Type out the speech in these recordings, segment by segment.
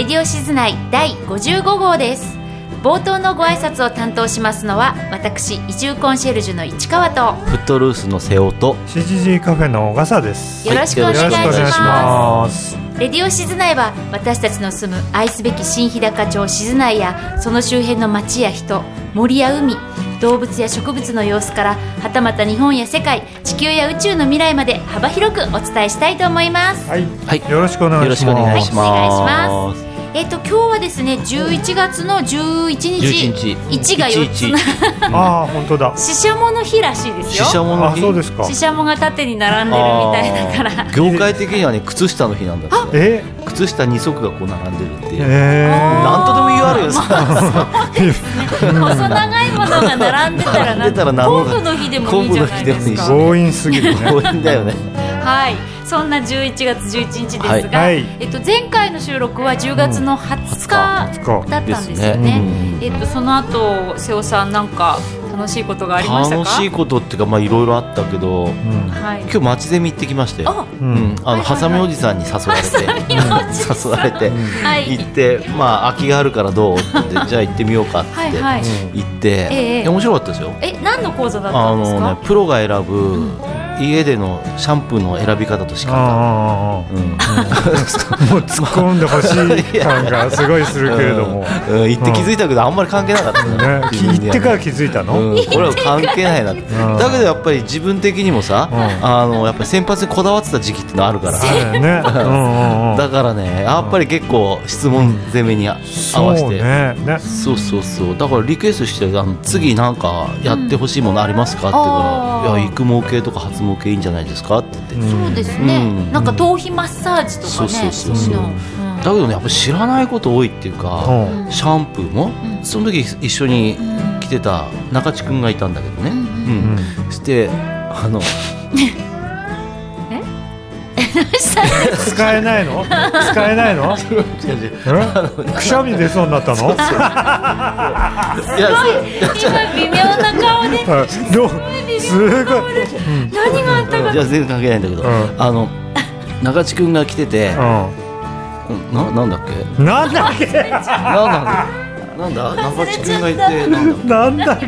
レディオシズナイ第55号です。冒頭のご挨拶を担当しますのは私移住コンシェルジュの市川とフットルースの瀬尾と CGG カフェの小笠です。よろしくお願いしまます。すレディオシズナイは私たちの住む愛すべき新日高町静内やその周辺の町や人森や海動物や植物の様子からはたまた日本や世界地球や宇宙の未来まで幅広くお伝えしたいと思います。はい、はい。よろしくお願よろしくいします。お願いします。えっ、と今日はですね11月の11日。11 1が4つ。11 ああ本当だ。ししゃもの日らしいですよ。ししゃものあ日。そうですか。ししゃもが縦に並んでるみたいだから。業界的にはね靴下の日なんだって。え？靴下二足がこう並んでるっていう。えなんとでも言われるさ。細長いものが並んでたら並んでたら昆布の日でもいいじゃないです昆布の日でもいいしか強引すぎるね。強引だよね。はい。そんな11月11日ですが、はい。はい。えっと、前回の収録は10月の20日20日だったんですよですね。ねえっと、その後瀬尾さんなんか楽しいことがありましたか？楽しいことっていうかまあいろいろあったけど、うんはい。今日町ゼミ行ってきましたよ。あううん。ん、あのハサミおじさんに誘われて、誘われて。はい。行って、まあ空きがあるからどうって言って、じゃあ行ってみようかって。行って、ええ。面白かったですよ。え何の講座だったあんですか？のねプロが選ぶ家でのシャンプーの選び方と仕方、あうん、あもう突っ込んでほしい感がすごいするけれども、うん、言って気づいたけどあんまり関係なかったねね、自分にはね言ってから気づいたの、うん、これは関係ないな。ってん。だけどやっぱり自分的にもさ、うん。あのやっぱり先発にこだわってた時期ってのあるから。だからねやっぱり結構質問攻めにあ合わせて、ね。ね。そうそうそう。だからリクエストしてあの次なんかやってほしいものありますか？ってから「いや育毛系とか発毛系いいんじゃないですか?」って。言って、うん。そうですね、うん。なんか頭皮マッサージとかね。そうそうそうそう。いのうん。だけどねやっぱり知らないこと多いっていうか、うん。シャンプーも、うん。その時一緒に来てた中地君がいたんだけどね、うん。うん。してあの 使えないの？使えないの？え？くしゃみ出そうになったの？いや今微妙な顔で。はい。どうすごい、何があったかじゃあ全然関係ないんだけど、うん。あの中地君が来てて、ううん。ななんだっけ？ん、なんだっけ？なんだなんだ？中地君がいてなんだっけ？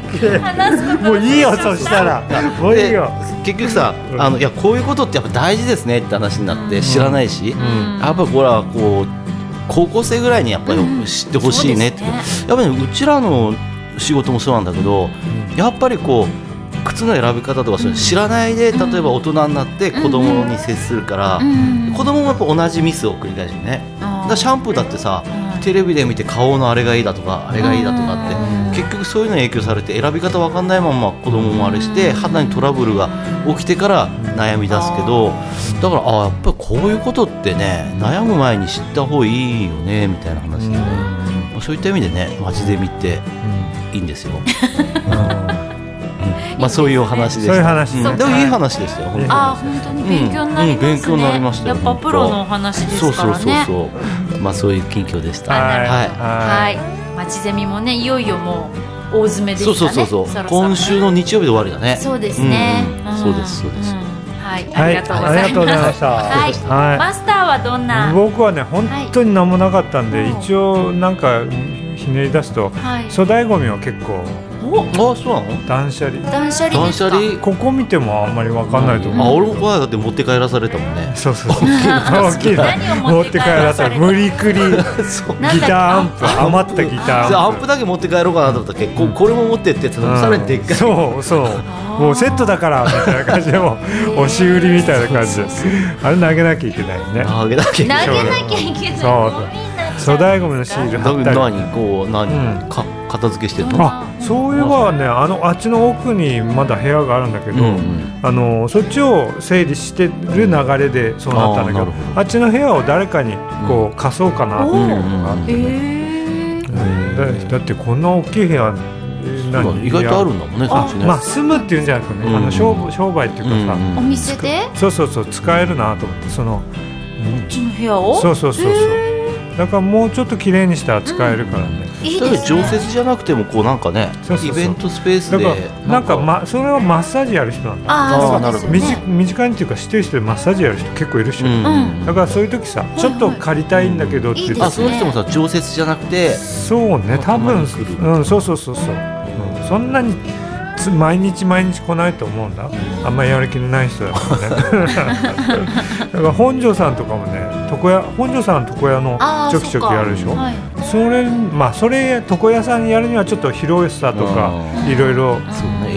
もういいよそしたら。もういいよ。で結局さあのいやこういうことってやっぱ大事ですねって話になって知らないし、ん。やっぱこれはこう高校生ぐらいにやっぱり知ってほしいねって、やっぱり、ね、うちらの仕事もそうなんだけど、やっぱりこう靴の選び方とかそういうの知らないで例えば大人になって子供に接するから、うん子供もやっぱ同じミスを繰り返してねだシャンプーだってさ、うんテレビで見て顔のあれがいいだとかあれがいいだとかって、うん結局そういうのに影響されて選び方わかんないまま子供もあれして肌にトラブルが起きてから悩み出すけどだからあやっぱりこういうことってね悩む前に知った方がいいよねみたいな話でね、まあそういった意味でね街で見ていいんですよ、まあそういうお話でした。そういうでもいい話でしたよ本当に。あ本当に勉強になりますね、勉強になりましたよやっぱプロのお話ですそうそうからねそうそう。まあそういう近況でした。はい。はい。はい。町ゼミもねいよいよもう大詰めですかね。そうそうそうそう。今週の日曜日で終わりだね。そうですね、うん。そうですそうです。ん。はい、はい。ありがとうございました。はい、はい。マスターはどんな？僕はね本当に何もなかったんで、はい。一応なんかひねり出すとはい。粗大ごみは結構お、あそうなの？断捨離。断捨離断。捨離？ここ見てもあんまりわかんないと思う、あ俺もこの間だって持って帰らされたもんね。そうそうそう。大きいの。何を持ってて帰帰らされ無理くり。ギターアンプ余ったギターアンプ。アンプだけ持って帰ろうかなと思ったら結構これも持ってってってさらにでっかいそうそう。もうセットだからみたいな感じでもう押し売りみたいな感じで。あれ投げなきゃいけないよね。あげなきゃいけない。投げなきゃいけない。そう粗大ごみのシール貼ったり。何？こう何、うん。か片付けしてるの？あそういえばねあのあっちの奥にまだ部屋があるんだけど、うんうん。あのそっちを整理してる流れでそうなったんだけどあーなるほあっちの部屋を誰かにこう貸そうかなって。いうのがあって、へえ。だだってこんな大きい部屋意外とあるんだもんねね。まあ住むっていうんじゃなくてね、うんあの商商売っていうかさ、うんうんお店で？そうそうそう使えるなと思ってそのこっちの部屋を？そうそうそうそうだからもうちょっと綺麗にしたら使えるからね、例えばいいね。常設じゃなくてもこうなんかねそうそうそう。イベントスペースで。なんかまそれはマッサージやる人なんだ。ああーあそうですよ身近ね。身近にっていうか知ってる人でマッサージやる人結構いるし、うん。うん。だからそういう時さ、ちょっと借りたいんだけどって言って。いいですあその人もさ常設じゃなくてそうね多分うんそうそうそうそう、うんそんなにつ毎日毎日来ないと思うんだ。あんまりやる気のない人だからね。だから本庄さんとかもね床屋本庄さん床屋のちょきちょきやるでしょ？そはい。それまあそれ床屋さんにやるにはちょっと広さとかうん。いろいろ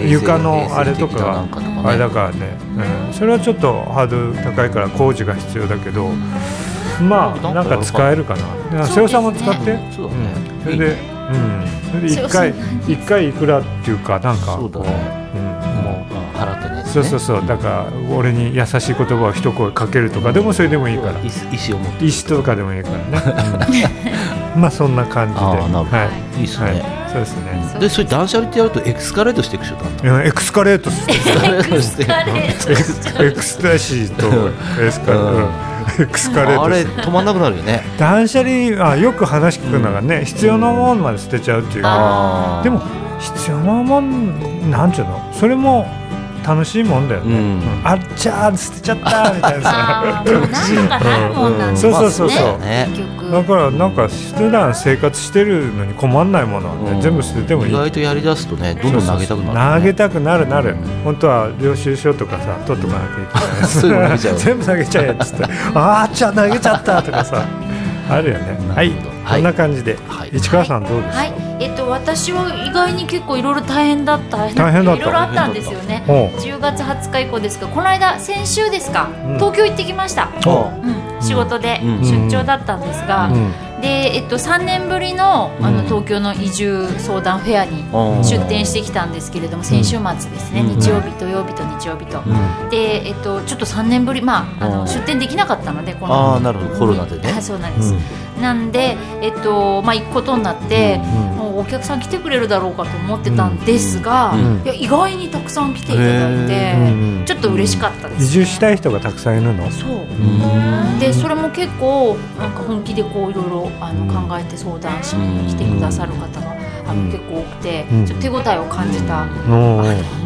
床のあれとかあれだからね、うん、それはちょっとハードル高いから工事が必要だけどまあなんか使えるかな。瀬尾さんも使って？そうだね。うん。それでうん。それで一回一回いくらっていうかなんかそうだね。うんもう。ん払ってね。うそうそうそう。だから俺に優しい言葉を一声かけるとかでもそれでもいいから。意思意思を持って。石とかでもいいからね、うん。まあそんな感じで。はい。いいっすはい。ねそうですね。そうでそれ断捨離ってやるとエクスカレートしていくでしょだんエクスカレートして エクスカレートエクスエクスタシーとエスカレート、うん エクスカレーあれトして止まんなくなるよね。断捨離あよく話聞くのがね、必要なものまで捨てちゃうっていう。あー。でも必要なもんなんちゅうの？それも楽しいもんだよね、うん。うんあっちゃー捨てちゃったみたいなうそうそうそうそう。ね結だ局からなんか普段生活してるのに困んないものはね、うん。全部捨ててもいい。意外とやりだすとねどんどん投げたくなる、ね、投げたくなるなる、うん。本当は領収書とかさ取っとかなきゃいけない。全部投げちゃえっつって。あーちゃ投げちゃったとかさあるよね。はい。はい。こんな感じで、はい。市川さんどうですか、はい。えっと私は意外に結構いろいろ大変だった。大変だった？いろいろあったんですよね。ほう10月20日以降ですがこの間先週ですか、うん。東京行ってきました、ほうん、仕事でうん。出張だったんですが、うんで、えっと、3年ぶりのあのうん。東京の移住相談フェアにうん出店してきたんですけれども先週末ですね、うん。日曜日土曜日と日曜日と、うん。で、えっと、ちょっと3年ぶり、まあ、あうん。の出店できなかったのでこああなるほど。コロナでね。はいそうなんです、なんで、えっとまあ、行くことになって、お客さん来てくれるだろうかと思ってたんですが、うんいや意外にたくさん来ていただいて、ちょっと嬉しかったです、移住したい人がたくさんいるの？そう。うん。でそれも結構なんか本気でこういろいろあの考えて相談しに来てくださる方があの結構多くて、うん。ちょっと手応えを感じた、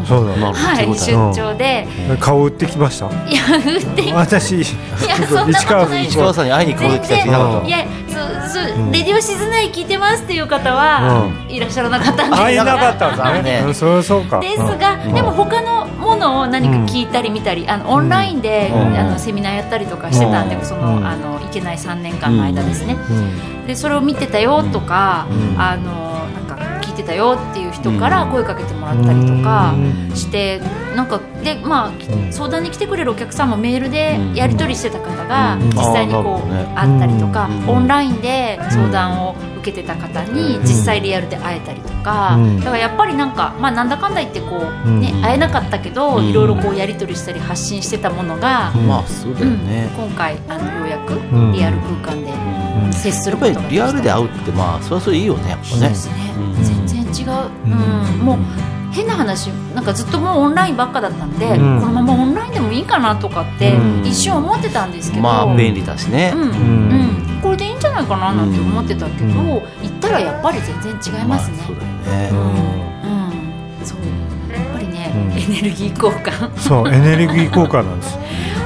そうだなはい、出張で、顔売ってきました？いや売っていや私そんなことない。です市川さんに会いに来る来た人いなかったいやそうそう、うん。レディオ静内聞いてますっていう方は、いらっしゃらなかったんです。あいなかったん残念。でそうそうか。ですが、うん。でも他のものを何か聞いたり見たり、あのオンラインで、うん。あのセミナーやったりとかしてたんで、うん。その、うん。あのいけない3年間の間ですね、うん。でそれを見てたよとか、うん。あのなんか聞いてたよっていう人から声かけてもらったりとかうん。して、なんかでまあ、ん。相談に来てくれるお客さんもメールでうん。やり取りしてた方がうん。実際にこう、会ったりとか、うん。オンラインで相談を受けてた方にうん。実際リアルで会えたりとか、うん。だからやっぱりなんか、まあ、なんだかんだ言ってこう、うん。ね、会えなかったけど、うん。いろいろこうやり取りしたり発信してたものが、うん。まあそうだよね、うん。今回あのようやくん。リアル空間でうん。接すやっぱりることができた。リアルで会うってまあそれはそれいいよねやっぱね。そうですね、違う、うん。うん。もう変な話なんかずっともうオンラインばっかだったんで、うん。このままオンラインでもいいかなとかってうん。一瞬思ってたんですけど、まあ便利だしね、うん。ん。うん。これでいいんじゃないかななんて思ってたけど、うん。行ったらやっぱり全然違いますね。まあそうだよね、うん。うん。そう。やっぱりね、うん。エネルギー交換そうエネルギー効果なんです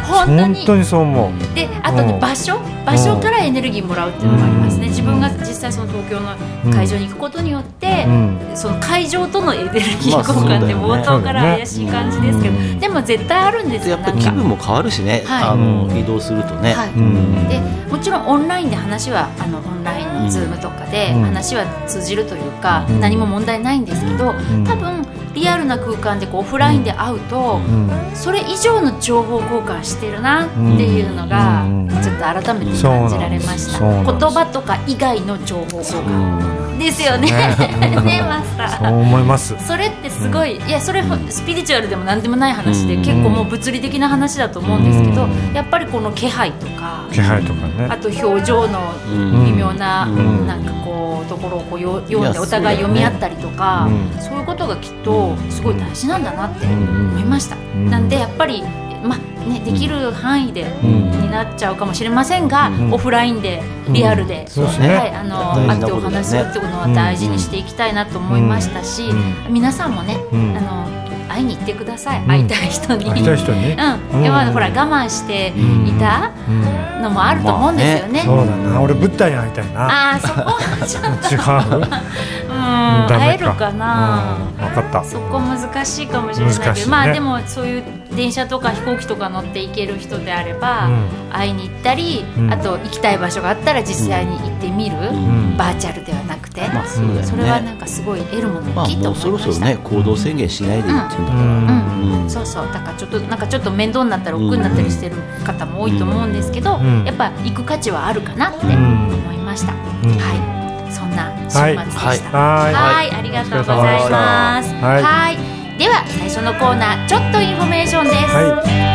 本当に。本当にそう思う。であとねうん。場所。場所からエネルギーもらうっていうのがありますね。うん。自分が実際その東京の会場に行くことによって、うん。その会場とのエネルギー交換って冒頭から怪しい感じですけど、うん。でも絶対あるんですよやっぱり気分も変わるしね、はい。あのうん移動するとね、はい。うん。でもちろんオンラインで話はあのオンラインのズームとかでうん。話は通じるというか、うん。何も問題ないんですけど、ん。多分リアルな空間でこうオフラインで会うと、うん。それ以上の情報交換してるなっていうのがうん。ちょっと改めて感じられました言葉とか以外の情報交換ですよね。ね。ねマスタそうー思います。それってすごい、いやそれスピリチュアルでも何でもない話で、うん。結構もう物理的な話だと思うんですけど、うん。やっぱりこの気配とか、気配とかね。あと表情のうん微妙な、うん。なんかこうところをこうよ読んでお互い読み合ったりとかうん。そういうことがきっとすごい大事なんだなってうん。思いました、ん。なんでやっぱりまあねできる範囲でん。になっちゃうかもしれませんが、ん。オフラインでリアルで、はい、あの大事な会ってお話しするってことは大事にしていきたいなと思いましたし、う皆さんもね、うん。あの会いに行ってください、ん。会いたい人に。会いたい人に。うん、うん。今ほら我慢していたうん。のもあると思うんですよね。そうだな。俺に会いたいな。ああそこはちょっと。違う？会えるかな、うん。分かった。そこ難しいかもしれないけど、ね。まあでもそういう電車とか飛行機とか乗って行ける人であれば、うん。会いに行ったり、うん。あと行きたい場所があったら実際に行ってみる、ん。バーチャルではなくて、まあそうだよね。それはなんかすごい得るものまあ大きいともうそろ思いました。そろね行動制限しないでいいっていうんだから、うん。うん。うん。そうそう。だからちょっとなんかちょっと面倒になったり億劫になったりしてる方も多いと思うんですけど、うん。やっぱ行く価値はあるかなってん。思いました、ん。はいそんな週末でした。ははい。ありがとうございます。はいはい。では最初のコーナーちょっとインフォメーションです、はい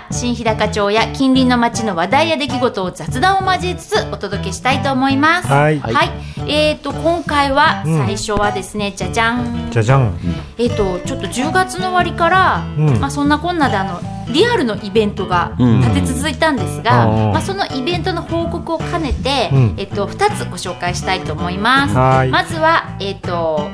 は新日高町や近隣の町の話題や出来事を雑談を交えつつお届けしたいと思います。はい。はい、えー、と今回はうん。最初はですね、じゃじゃんじゃじゃんえー、とちょっと10月の終わりから、うん。まあ、そんなこんなであのリアルのイベントがうん。立て続いたんですが、うん。まあ、そのイベントの報告を兼ねて、うん。えー、と2つご紹介したいと思います。はい。まずは、えー、と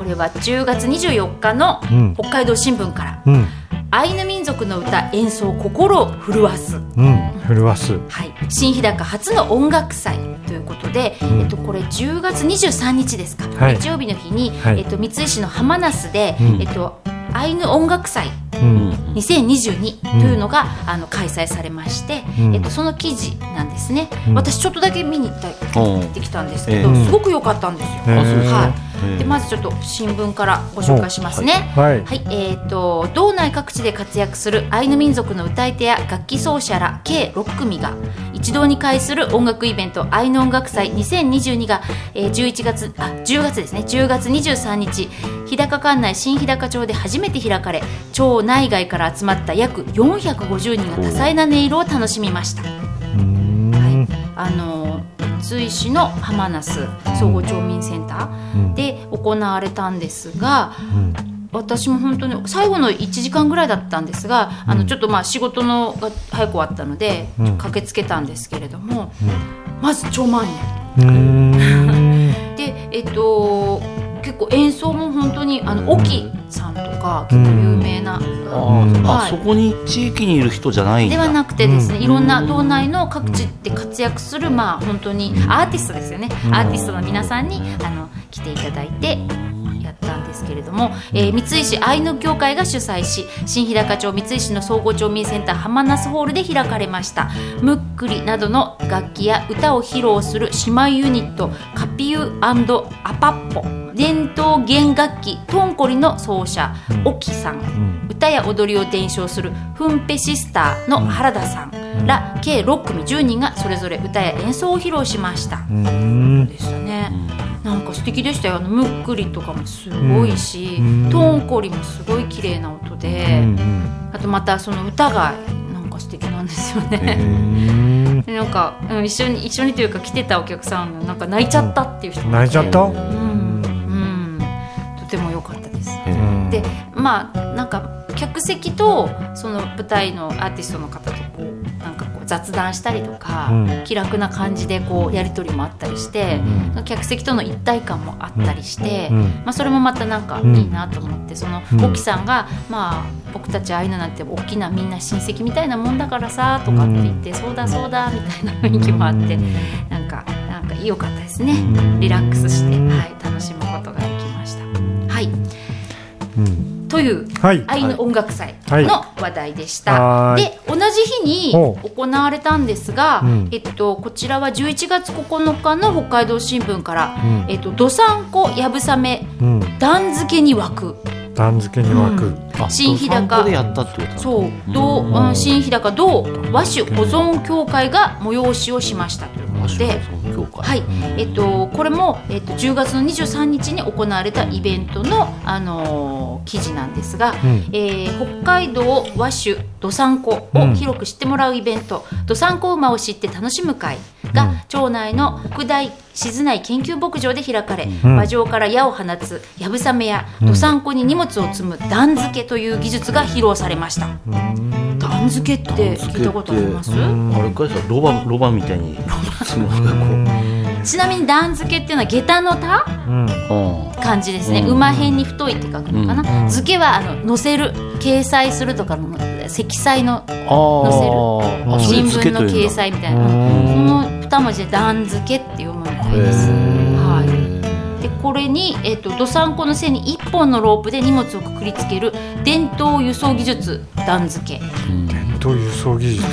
これは10月24日のうん。北海道新聞から。うん。アイヌ民族の歌演奏心を震わす。うん。震わす。はい、新日高初の音楽祭ということで、ん。えっと、これ10月23日ですか、はい。日曜日の日に、はい。えっと、三石市の浜那須で、うん。えっと、アイヌ音楽祭うん。2022というのが、あの開催されまして、うん。えっと、その記事なんですね、うん。私ちょっとだけ見に行ったてきたんですけど、ええすごく良かったんですよ、はい。ええでまずちょっと新聞からご紹介しますね、はい。はい、えー、と道内各地で活躍するアイヌ民族の歌い手や楽器奏者ら計6組が一堂に会する音楽イベントアイヌ音楽祭。2022が、えー、11月あ10月ですね。10月23日日高管内新日高町で初めて開かれ町内外から集まった約450人が多彩な音色を楽しみました。うん。はい、あの津井市の浜那須総合町民センターで行われたんですが、うん。私も本当に最後の1時間ぐらいだったんですが、あのちょっとまあ仕事のが早く終わったので、うん。駆けつけたんですけれども、まず超満員。うん。でえっと結構演奏も本当にあの沖さんとか結構有名な、あそこに地域にいる人じゃないんだ。ではなくてですね、うん。いろんな道内の各地で活躍する、まあ本当にアーティストですよね、アーティストの皆さんにあの来ていただいてやったんですけれども、えー三井市アイヌ協会が主催し新日高町三井市の総合町民センター浜那須ホールで開かれました。ムックリなどの楽器や歌を披露する姉妹ユニットカピユアパッポ伝統弦楽器トンコリの奏者オキさん。歌や踊りを伝承するフンペシスターの原田さんら計6組10人がそれぞれ歌や演奏を披露しました。うん。でしたね。なんか素敵でしたよ。あのムックリとかもすごいし、うん。トンコリもすごい綺麗な音で、あとまたその歌がなんか素敵なんですよね。うん でなんか、うん、一緒に一緒にというか来てたお客さんがなんか泣いちゃったっていう人も泣いちゃった？うん、ても良かったです。でまあなんか客席とその舞台のアーティストの方とこうなんかこう雑談したりとか、うん。気楽な感じでこうやり取りもあったりして、客席との一体感もあったりして、うん。まあ、それもまたなんかうん。いいなと思って、そのうん。沖さんが、まあ、僕たちああいうのなんて大きなみんな親戚みたいなもんだからさとかって言って、そうだそうだみたいな雰囲気もあって、なんかなんか良かったですね、うん。リラックスして、うんはい、楽しむことができ。はい。うん。とというはい。愛の音楽祭はい。の話題でした。はーい。で同じ日にほ行われたんですが、うん。えっと、こちらは11月9日の北海道新聞からうん「えっと、どさんこやぶさめうん。段付けに湧く」段付けに湧く、うん。あ新日高。でやったってことそう。同う新日高同和種保存協会が催しをしましたということで。はい、えっと、これも、えっと、10月の23日に行われたイベントの、あのー記事なんですが、うん。えー北海道和種どさんこを広く知ってもらうイベント「どさんこ馬を知って楽しむ会」が、うん。町内の北大静内研究牧場で開かれ、うん。馬上から矢を放つやぶさめやうん。どさんこに荷物を積む段付けという技術が披露されました。うん。段付けって聞いたことあります？うん。あれかいさロバロバみたいにすごいこちなみに段付けっていうのは下駄の田うん。感じですね、うん。馬辺に太いって書くのかな、うん。付けはあの載せる掲載するとかの積載のあー。あそれ新聞の掲載みたいな、うんその二文字で段付けって読むみたいです。はい。でこれに、えっとどさんこの背に1本のロープで荷物をくくりつける伝統輸送技術段付け。うんと輸送技術。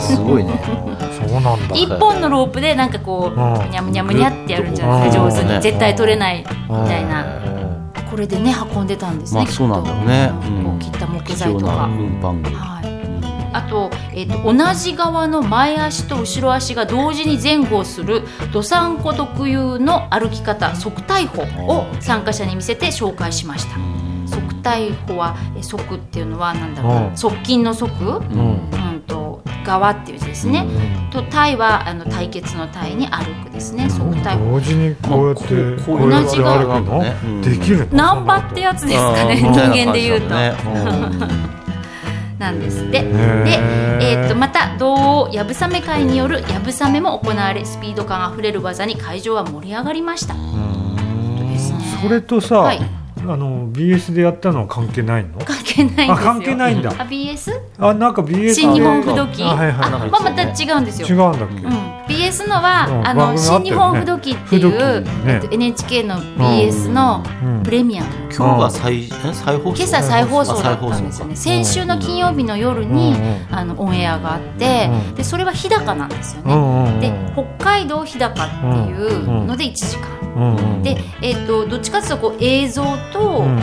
すごいね。そうなんだ。1本のロープでなんかこううん。にゃむにゃむにゃってやるんじゃないですかうん上手に絶対取れないみたいな。うんこれでね運んでたんですね、まあそうなんだろうね。こう切った木貴材とか。運搬具。はい。あと,、えー、と同じ側の前足と後ろ足が同時に前後をするどさんこ特有の歩き方側対歩を参加者に見せて紹介しました側対歩はえ側っていうのはなんだろううなん。側近の側、ううん。んうん、と側っていう字ですね、と対はあの対決の対に歩くですね。側対歩。同時にこうやって同じができるの？ナンパってやつですかね。人間で言うと、なんですって。で、えー、とまた同王やぶさめ会によるやぶさめも行われスピード感あふれる技に会場は盛り上がりました。それとさ、はいあの BS でやったのは関係ないの？関係ないんですよ。あ関係ないんだ。あ BS? あなんか BS 新日本不動機。あはいはいあなんかまあまた違うんですよ。違うんだっけ、うん、BS のは、うんあの新日本不動機っていう、えっと、NHK の BS のうん。プレミアム、今日が再え再放送？今朝再放送だったんですよね。あ先週の金曜日の夜に、うんあのオンエアがあって、うんでそれは日高なんですよね、で北海道日高っていうので1時間、で、えっとどっちかっていうとこう映像と、うん。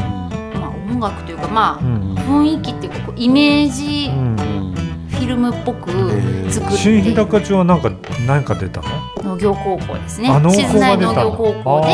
まあ、音楽というかまあ、うん。雰囲気っていうかイメージィルムっぽく作って。新日高町はなんか何か出たの？農業高校ですね。静内農業高校で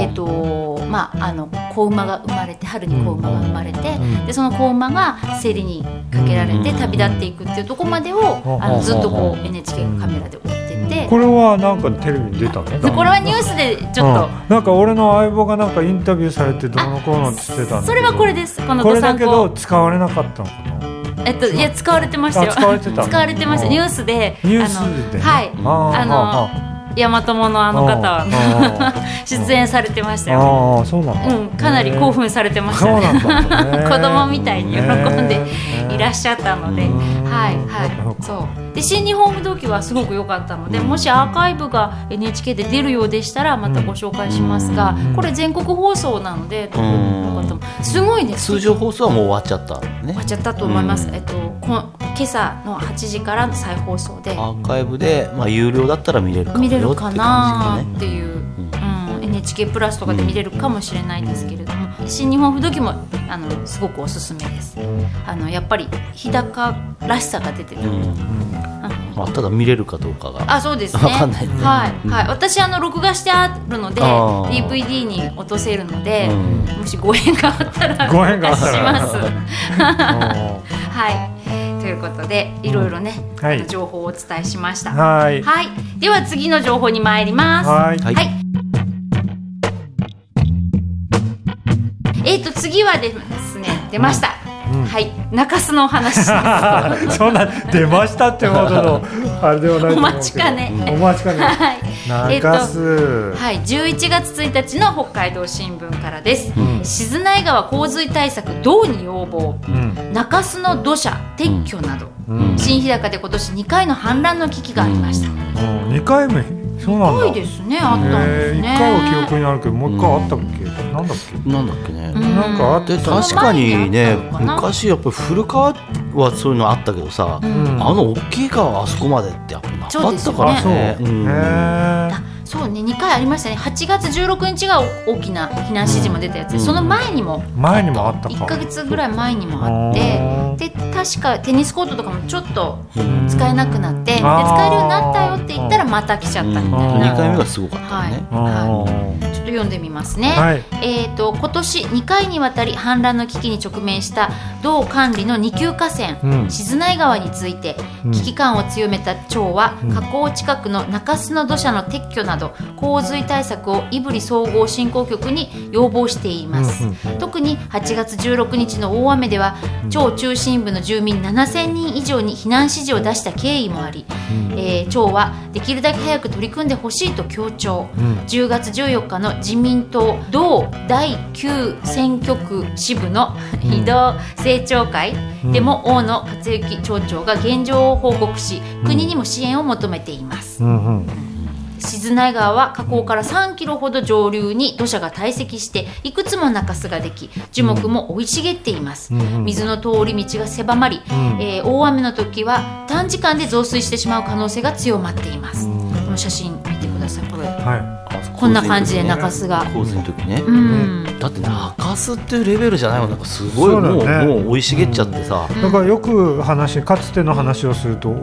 えっ、とまああの子馬が生まれて春に子馬が生まれて、うんでその子馬が競りにかけられてうん旅立っていくっていうところまでを、うんあのずっとこうう NHK がカメラで追ってて、これはなんかテレビに出たの？でこれはニュースでちょっと、うん。なんか俺の相棒がなんかインタビューされてどうのこうのって言ってたんだけど。それはこれです。このこれだけど使われなかったのかな？えっといや使われてましたよ。あ使われてた使われてました。うんニュースでニュースではい。あのあ。大和友のあの方はあ 出演されてましたよ。ああそうなんだ、うん、かなり興奮されてましたね。子供みたいに喜んでいらっししゃったので、うん。はいはい、そう。で新日本武道記はすごく良かったので、もしアーカイブが NHK で出るようでしたらまたご紹介しますが、うん。これ全国放送なので、どこの方もすごいね。通常放送はもう終わっちゃったね。終わっちゃったと思います。うん。えっとこ今朝の8時からの再放送で。アーカイブで、まあ、有料だったら見れるか見れるかなっていう、うん、NHK プラスとかで見れるかもしれないですけれども、新日本不動記もあのすごくおすすめです。あのやっぱり日高らしさが出てた、うん。まあ、ただ見れるかどうかがあそうですね。わかんない。ねはい、はい、私あの録画してあるので DVD に落とせるので、うん。もしご縁があったら ご縁があったら。しします。はい。ということでいろいろね、はい。情報をお伝えしました。はい。はい、では次の情報に参ります。はいえっ、と次はですね出ました。うん。はい、中洲のお話。そんな出ましたってほどの あれではないお待ちかね。お待ちかね。はい。えっと中洲はい、11月1日の北海道新聞からです。うん。静内川洪水対策道に要望、うん。中洲の土砂撤去など、うん。新日高で今年2回の氾濫の危機がありました。うん。二回目そうなんだ。多いですねあったんですえー一ね回は記憶にあるけどもう一回あったっけ？なんだっけ？なんだっけね、うんなんかあってでた確かにねその前にあったのかな？昔やっぱり古川はそういうのあったけどさ、うん。うんあの大きい川あそこまでってやっぱなかったからそうね。う。ん。へー。あそうね2回ありましたね。8月16日が大きな避難指示も出たやつで、うん。その前にも前にもあったか。1か月ぐらい前にもあってうんで確かテニスコートとかもちょっとうん。使えなくなってで使えるようになったよって言ったらまた来ちゃったみたいうん。な、2回目がすごかったよね、うん。はちょっと読んでみますね、はい。えー、と今年2回にわたり氾濫の危機に直面した道管理の二級河川、うん。静内川についてうん。危機感を強めた町は、うん。河口近くの中洲の土砂の撤去など洪水対策を胆振総合振興局に要望しています、うん。特に8月16日の大雨では町中心部の住民7000人以上に避難指示を出した経緯もあり、えー町はできるだけ早く取り組んでほしいと強調、うん。10月14日の自民党同第9選挙区支部の移動政調会でも大野克行町長が現状を報告し国にも支援を求めています。うん。うん静内川は河口から3キロほど上流に土砂が堆積していくつも中州ができ樹木も生い茂っています、うん。うん水の通り道が狭まり、ん。えー大雨の時は短時間で増水してしまう可能性が強まっています、うん。この写真見てください。これ。はあこんな感じで中洲が。洪水の時ね、うん。だって中洲っていうレベルじゃないもん。なんかすごいもう,、ね。もう生い茂っちゃってさ、いだからよく話かつての話をすると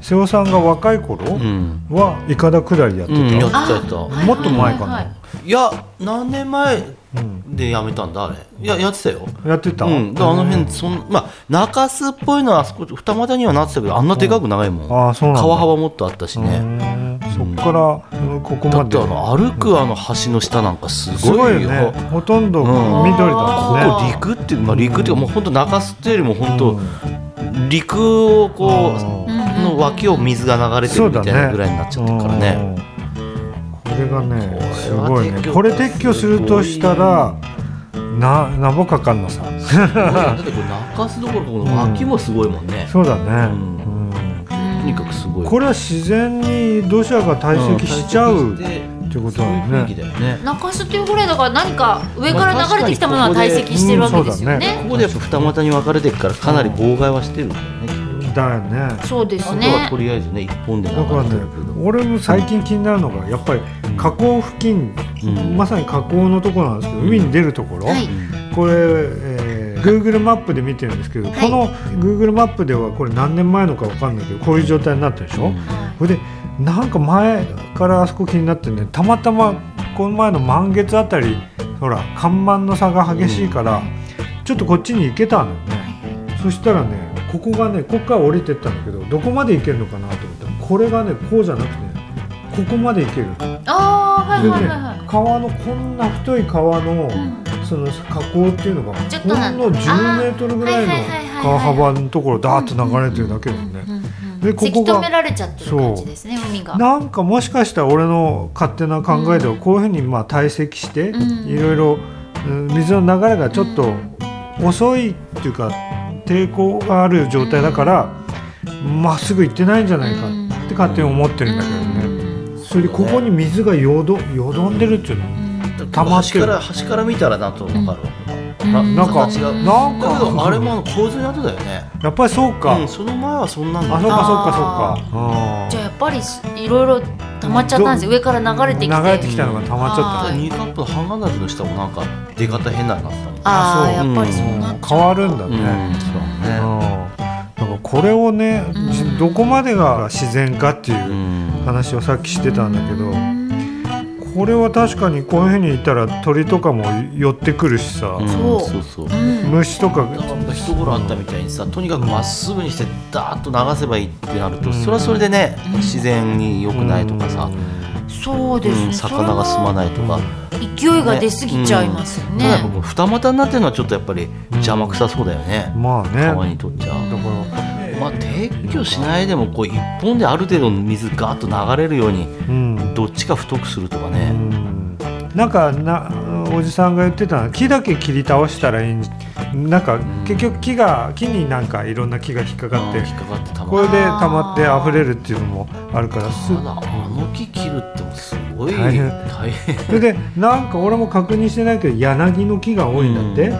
瀬尾さんが若い頃うん。はイカダ下りやってうんやってたたやってた、はい。もっと前かな。はいはいい。や何年前うん。でやめたんだあれ。いややってたよ。やってた？うん、だからあの辺そんまあ中洲っぽいのはあそこ二股にはなってたけどあんなでかく長いもん、ああそうなんだ。川幅もっとあったしうね、からうんここまで。だってあの歩くあの橋の下なんかすすごいよね。ほとんどうん。緑だね。こ陸っていう、まあ、陸っていうかもう本当中洲っていうよりも本当、陸をこう、うんの脇を水が流れてるみたいなぐらいになっちゃってるからね。うん。これがねすごいね。これ撤去するとしたらななんぼかかんのさ。だってこれ中洲どころかこの脇もすごいもんね。そうだね、ん。うん。とにかくすごい。これは自然に土砂が堆積しちゃうってことだよねだよね。中洲っていうぐらいだから何か上から流れてきたものは堆積してるわけですよまあね。ここでやっぱ二股に分かれてるからかなり妨害はしてるんだよね。だよねそうですあとと。りあえずね一本で流だからね。俺も最近気になるのがやっぱり河口付近、うんまさに河口のところなんですけど海に出るところ、はい。これ、えー、Google マップで見てるんですけど、はい。この Google マップではこれ何年前のかわかんないけどこういう状態になってるでしょ、うん。それでなんか前からあそこ気になってね。たまたまこの前の満月あたりほら看板の差が激しいから、ちょっとこっちに行けたのよね、そしたらねここがねここから降りてったんだけどどこまで行けるのかなと思ったらこれがねこうじゃなくてねここまで行けるああはいはい。川のこんな太い川の、んその河口っていうのがほんの10メートルぐらいの川幅のところダーッと流れてるだけだよね、でここがせき止められちゃってる感じですね海が。なんかもしかしたら俺の勝手な考えではこういうふうにまあ堆積してうんいろいろうん水の流れがちょっと遅いっていうか抵抗がある状態だからまっすぐ行ってないんじゃないかって勝手に思ってるんだけどね。それでここに水がよどよどんでるっていうの溜まってる端から端から見たらなんとわかるわ。うん。あなんかなんかだけどあれもあの洪水の後だよね。やっぱりそうか、うんその前はそんなんだあそうよかそうかそうあかじゃあやっぱりいろいろ溜まっちゃったんです。よ上から流れてきて。流れてきたのが溜まっちゃった。はいニーカップのハンガーナズの下もなんか出方変なになってたもん。あああそう。やっぱりそうなっ。変わるんだうん、ね、そううんね。なんかこれをね、じうん。どこまでが自然かっていううん話をさっきしてたんだけど、うんこれは確かにこういうふうにいたら鳥とかも寄ってくるしさ、うんそう。そう虫とか。一頃あったみたいにさとにかくまっすぐにしてダーッと流せばいいってなると、うん。それはそれでね自然に良くないとかさ、そうですね。うん魚が住まないとか、勢いが出過ぎちゃいますよね。ただ僕二股になってるのはちょっとやっぱり邪魔くさそうだよね、まあね。川にとっちゃ。だからまあ撤去しないでもこう一本である程度の水ガーッと流れるようにうん、どっちか太くするとかうね、ん。なんかなおじさんが言ってたのは木だけ切り倒したらいいんなんか結局木が木になんかいろんな木が引っかかって引っかかってたまこれで溜まって溢れるっていうのもあるからすあの木切るってもすごい大変。大変。それでなんか俺も確認してないけど柳の木が多いんだって、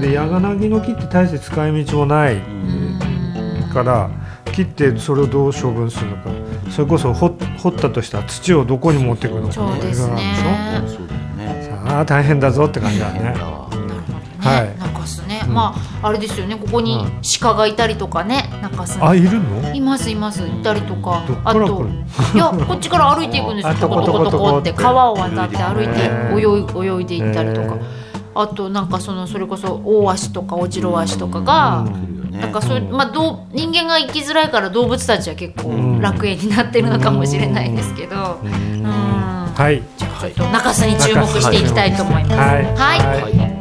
で柳の木って大して使い道もないから切ってそれをどう処分するのか。それこそ掘掘ったとしたら土をどこに持ってくるのか。そうですね。いろいろあるでそうだよね。さあ大変だぞって感じだね。大変だわ。はい。ね、中洲ね、うん。まああれですよね。ここに鹿がいたりとかね。中洲にあいるの？いますいます。いたりとか。あといやこっちから歩いていくんですよ。あトコトコトコって。川を渡って歩いて泳い泳いでいったりとか。へあとなんかそのそれこそ大足とかオジロ足とかが、ね。なんかそういう、まあ、どう人間が生きづらいから動物たちは結構うん。楽園になってるのかもしれないですけど、はい。じゃあちょっと中洲に注目していきたいと思います。はい。はい。はい。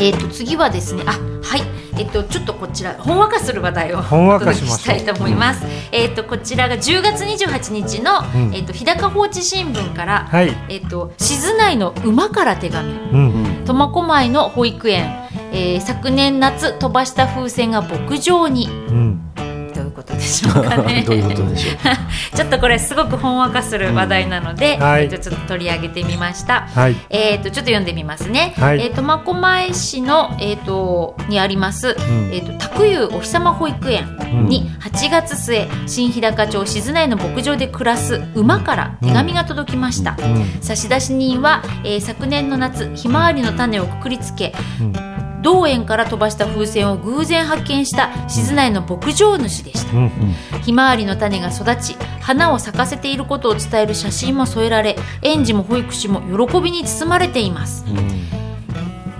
えっ、と次はですね、あはい、えっ、とちょっとこちらほんわかする話題をほんわかお届けしたいと思います。えっ、とこちらが10月28日の、うん。えっ、と日高放置新聞から、はい。えっ、と静内の馬から手紙。うん苫小牧の保育園、えー昨年夏飛ばした風船が牧場に。うん。ことでしょうかね。どういうことでしょう ちょっとこれすごくほんわかする話題なので、はい。えっとちょっと取り上げてみました。はい。えー、とちょっと読んでみますね。はい。えー、苫小牧市の、えー、とにあります、ん。えー、と拓遊お日様保育園に8月末新日高町静内の牧場で暮らす馬から手紙が届きました。うん。差出人は、えー昨年の夏ひまわりの種をくくりつけうん同園から飛ばした風船を偶然発見した静内の牧場主でした。うんひまわりの種が育ち花を咲かせていることを伝える写真も添えられ園児も保育士も喜びに包まれています。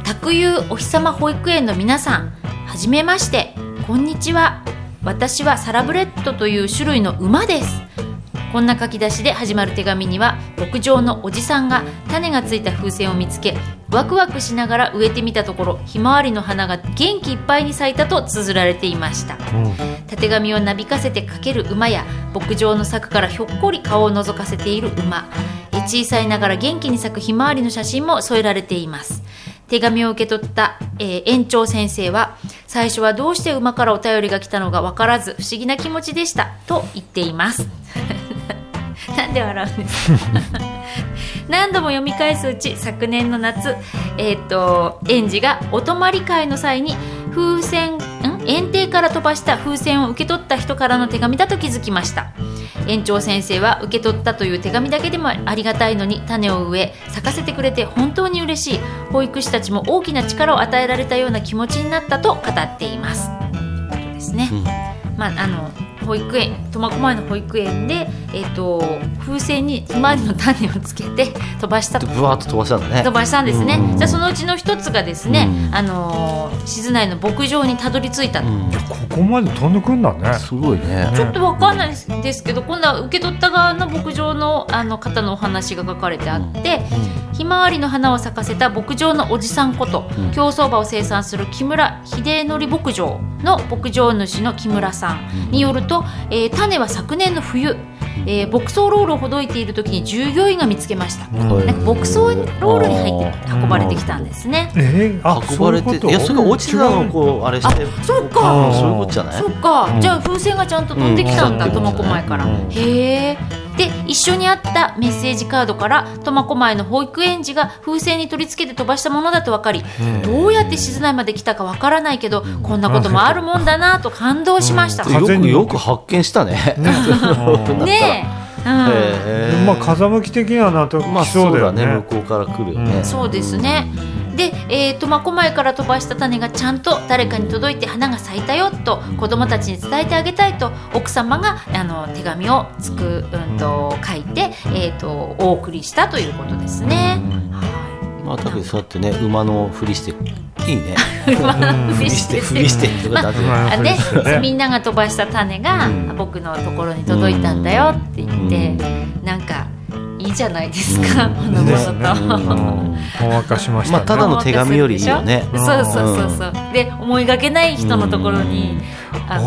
卓遊お日様保育園の皆さんはじめまして。こんにちは。私はサラブレッドという種類の馬ですこんな書き出しで始まる手紙には牧場のおじさんが種がついた風船を見つけワクワクしながら植えてみたところひまわりの花が元気いっぱいに咲いたと綴られていました。たてがみをなびかせてかける馬や牧場の柵からひょっこり顔を覗かせている馬。小さいながら元気に咲くひまわりの写真も添えられています。手紙を受け取った、えー園長先生は最初はどうして馬からお便りが来たのか分からず不思議な気持ちでしたと言っています。なんで笑うんですか？何度も読み返すうち昨年の夏、えー、と園児がお泊まり会の際に風船ん？園庭から飛ばした風船を受け取った人からの手紙だと気づきました。園長先生は受け取ったという手紙だけでもありがたいのに種を植え咲かせてくれて本当に嬉しい。保育士たちも大きな力を与えられたような気持ちになったと語っています。ということですね、まああの保育園苫小牧の保育園で、えー、と風船にひまわりの種をつけて飛ばしたと。でブワーッと飛ばしたんだね。飛ばしたんですね、うん。じゃあそのうちの一つがですね、うん。あのー静内の牧場にたどり着いたここまで飛んでくんだね。すごいね。ちょっとわかんないですですけど今度は受け取った側の牧場のあの方のお話が書かれてあって、ひまわりの花を咲かせた牧場のおじさんこと、うん。競走馬を生産する木村秀則牧場の牧場主の木村さんによると、えー種は昨年の冬、えー牧草ロールをほどいている時に従業員が見つけました、うん。なんか牧草ロールに入って運ばれてきたんですね、えー、あ運ばれてそういうこと？いやそれが落ちてたのをこうあれしてそうか。うん。そういうこと？じゃないそっか、うん。じゃあ風船がちゃんと飛んできたんだうん苫小牧から、うん。へえで一緒にあったメッセージカードから苫小牧の保育園児が風船に取り付けて飛ばしたものだと分かり、どうやって静内まで来たか分からないけど、こんなこともあるもんだなと感動しました、うん。よくよく発見したね。うん。ねまあ風向き的にはなんとまあ来そうだよね,、向こうから来るよね、うん。そうですね。で、えー、苫小牧から飛ばした種がちゃんと誰かに届いて花が咲いたよと子供たちに伝えてあげたいと奥様があの手紙をつく、うん、と書いて、えー、とお送りしたということですね。まあだけどそうやってね馬のふりしていいね。はい、ふりしてふりしてってこね。みんなが飛ばした種が、うん。僕のところに届いたんだよって言って、なんかいいじゃないですか、うん。ほのぼですね、のましたね、まあただの手紙よりいいよね。そうそうそうそう。で思いがけない人のところに、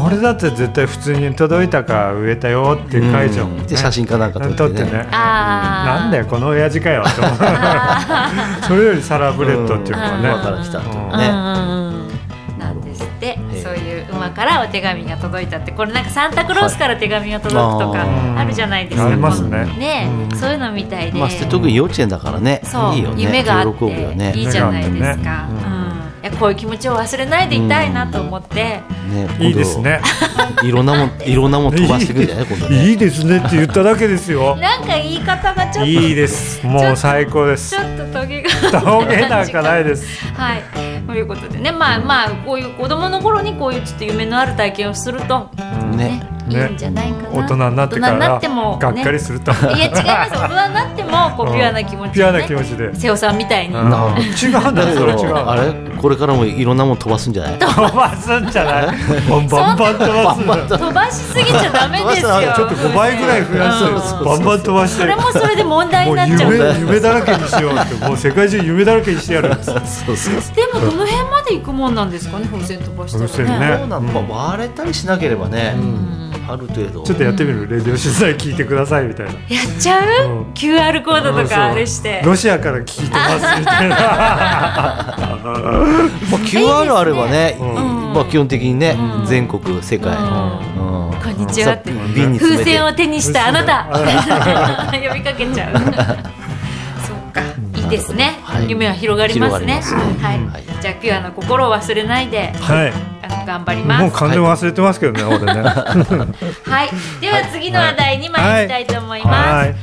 俺だって絶対普通に届いたか植えたよって書いちゃうもんね、で写真かなんか撮ってね。撮ってね。なんだよこの親父かよって思う それよりサラブレッドっていうかね、馬から来たっていうね、うん。うん。なん。ですってえそういう馬からお手紙が届いたってこれなんかサンタクロースから手紙が届くとかはいあるじゃないですか、ありますね。このね、うん。そういうのみたいで、まあ、特に幼稚園だからね。そういいよね。夢があっていいじゃないですか、こういう気持ちを忘れないでいたいなと思って、ねいいですね。いろんなもんいろんなもん飛ばしてくるんじゃない？今度ね。いいですねって言っただけですよ。なんか言い方がちょっといいです。もう最高です。ちょっとトゲがトゲなんかないです。はい、ということでね、まあまあこういう子供の頃にこういうちょっと夢のある体験をすると。ね。ねいいんじゃないかな。大人になってからがっかりすると、いや違います。大人になってもこうピュアな気持ちピュアなでね気持ちで、瀬尾さんみたいに。うん違うんだよそれ違う。あれ？これからもいろんなもん飛ばすんじゃない？飛ばすんじゃない。バンバンバン飛ばす飛ばしすぎちゃダメですよ。ちょっと5倍ぐらい増やしてう。んバンバン飛ばして。それもそれで問題になっちゃう。で夢夢だらけにしようって。もう世界中夢だらけにしてやる。んですそうそうそう。もどの辺まで行くもんなんですかね、風船飛ばしたら風船ね。そうなん？まあ割れたりしなければね、ある程度。ちょっとやってみる？レディオ取材聞いてくださいみたいな。やっちゃう、うん ?QR コードとかあれして。ロシアから聞いてますみたいな。まあ、QR あればね、うん。まあ、基本的にね、うん。全国世界、うん。うん。こんにちはって。風船を手にしたあなた。呼びかけちゃう。そうかいいですね、はい。夢は広がりますね。広がりますはい、はい。じゃあピュアな心を忘れないではい。あの頑張ります。もう完全に忘れてますけどね、俺ね。はい。では次の話題に参りたいと思います。ははい。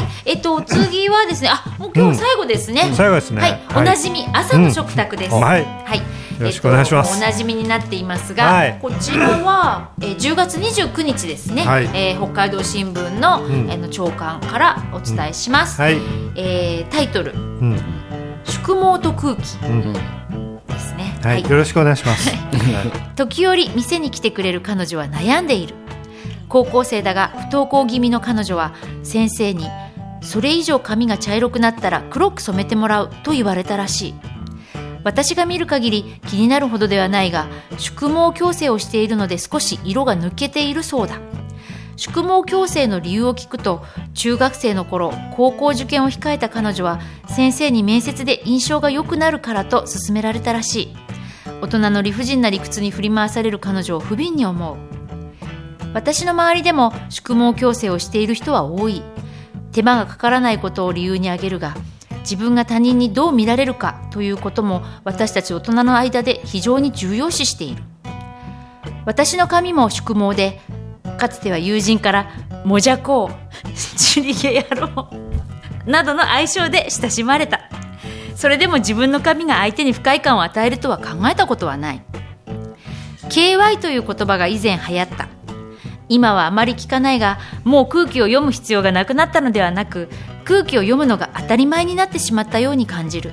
い、えっと次はですねあもう今日最後ですね、最後ですね。はい、おなじみ朝の食卓です、うん。はい。はいよろしくお願いします。えっとおなじみになっていますが、はい。こちらは、えー、10月29日ですね、はい。えー北海道新聞の,、ん。あの朝刊からお伝えします、はい。えータイトルうん「宿毛と空気うん」ですね、はい、よろしくお願いします。時折店に来てくれる彼女は悩んでいる。高校生だが不登校気味の彼女は先生に「それ以上髪が茶色くなったら黒く染めてもらう」と言われたらしい私が見る限り気になるほどではないが宿毛矯正をしているので少し色が抜けているそうだ。宿毛矯正の理由を聞くと中学生の頃高校受験を控えた彼女は先生に面接で印象が良くなるからと勧められたらしい。大人の理不尽な理屈に振り回される彼女を不憫に思う。私の周りでも宿毛矯正をしている人は多い。手間がかからないことを理由に挙げるが自分が他人にどう見られるかということも私たち大人の間で非常に重要視している。私の髪も宿毛でかつては友人から「もじゃこう」「チュリゲ野郎」などの愛称で親しまれた。それでも自分の髪が相手に不快感を与えるとは考えたことはない。KY という言葉が以前流行った。今はあまり聞かないがもう空気を読む必要がなくなったのではなく空気を読むのが当たり前になってしまったように感じる。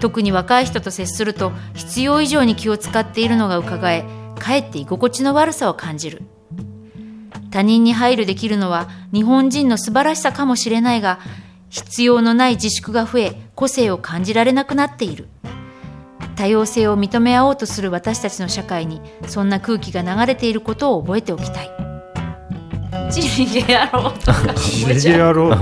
特に若い人と接すると必要以上に気を使っているのが伺えかえって居心地の悪さを感じる。他人に配慮できるのは日本人の素晴らしさかもしれないが必要のない自粛が増え個性を感じられなくなっている。多様性を認め合おうとする私たちの社会にそんな空気が流れていることを覚えておきたい。チリゲ野郎とか。チリゲ野郎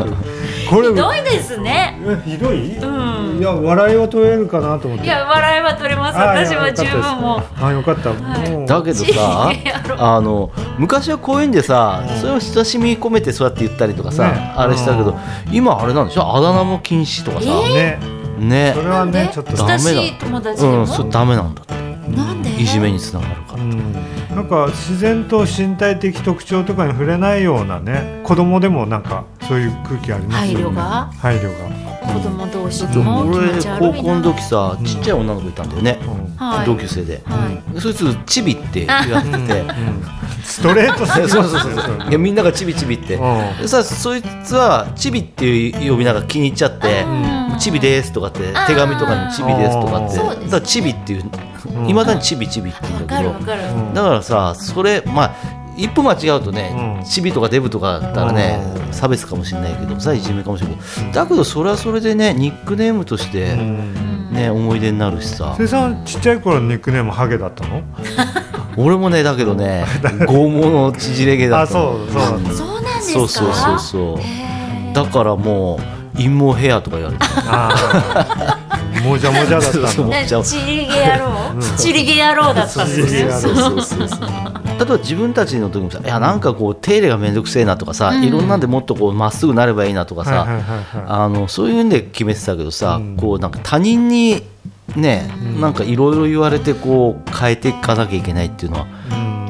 これひどいですね。えひどい、うん。いや笑いは取れるかなと思って。いや笑いは取れます。あ私は十分もう。あよかった、だけどさあの昔はこういうんでさ、それを親しみ込めてそうやって言ったりとかさ、ね。あれしたけど、今あれなんでしょ？あだ名も禁止とかさ、ねね。それはねちょっとダメだ。親しい友達でも、うんそれダメなんだっていじめにつながるから、うん。なんか自然と身体的特徴とかに触れないようなね子供でもなんかそういう空気ありますよね。配慮が？配慮が、子供同士でも気俺持ち悪いな。高校の時さちっちゃい女の子いたんだよね、同級生で、はい。そいつチビって言われてて、ストレートすぎますそうそうそうそう。いやみんながチビチビって、うん。でさそいつはチビっていう呼び名が気に入っちゃってうん「チビです」とかって手紙とかに「チビです」とかって。だからチビっていういまだにチビチビって言うんだけど。だからさそれまあ一歩間違うとね、うん。チビとかデブとかだったらね、うん。差別かもしれないけどさいじめかもしれないけど。だけどそれはそれでねニックネームとして、うんね思い出になるしさ。生さんちっちゃい頃のニックネームハゲだったの？俺もねだけどね 拷問の縮れ毛だあったの。そうそうそうなんですか？そうそうそうそう。だからもう陰謀ヘアとか言われて。あー。もじゃもじゃだったんだ。そうねチリゲ野郎チリゲ野郎だったん。ですねチリゲ野郎そうそうそうそう。例えば自分たちの時もさいやなんかこう手入れが面倒くせえなとかさ、うん。いろんなんでもっとこうまっすぐなればいいなとかさ、あのそういうんで決めてたけどさ、うん。こうなんか他人にね、なんかいろいろ言われてこう変えていかなきゃいけないっていうのは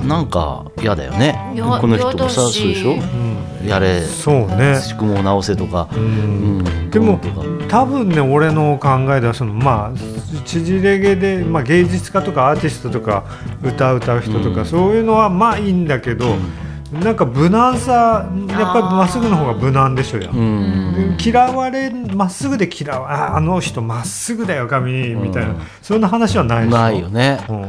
うん。なんか嫌だよね。この人もさそうでしょ？うんやれ。そうね。宿毛直せとか、ううん。んでも多分ね俺の考えではそのまあ縮れ毛で、まあ、芸術家とかアーティストとか歌歌う人とか、うん。そういうのはまあいいんだけど、なんか無難さやっぱりまっすぐの方が無難でしょや、うん。嫌われまっすぐで嫌わああの人まっすぐだよ髪みたいな、うんそんな話はないないよね、うん。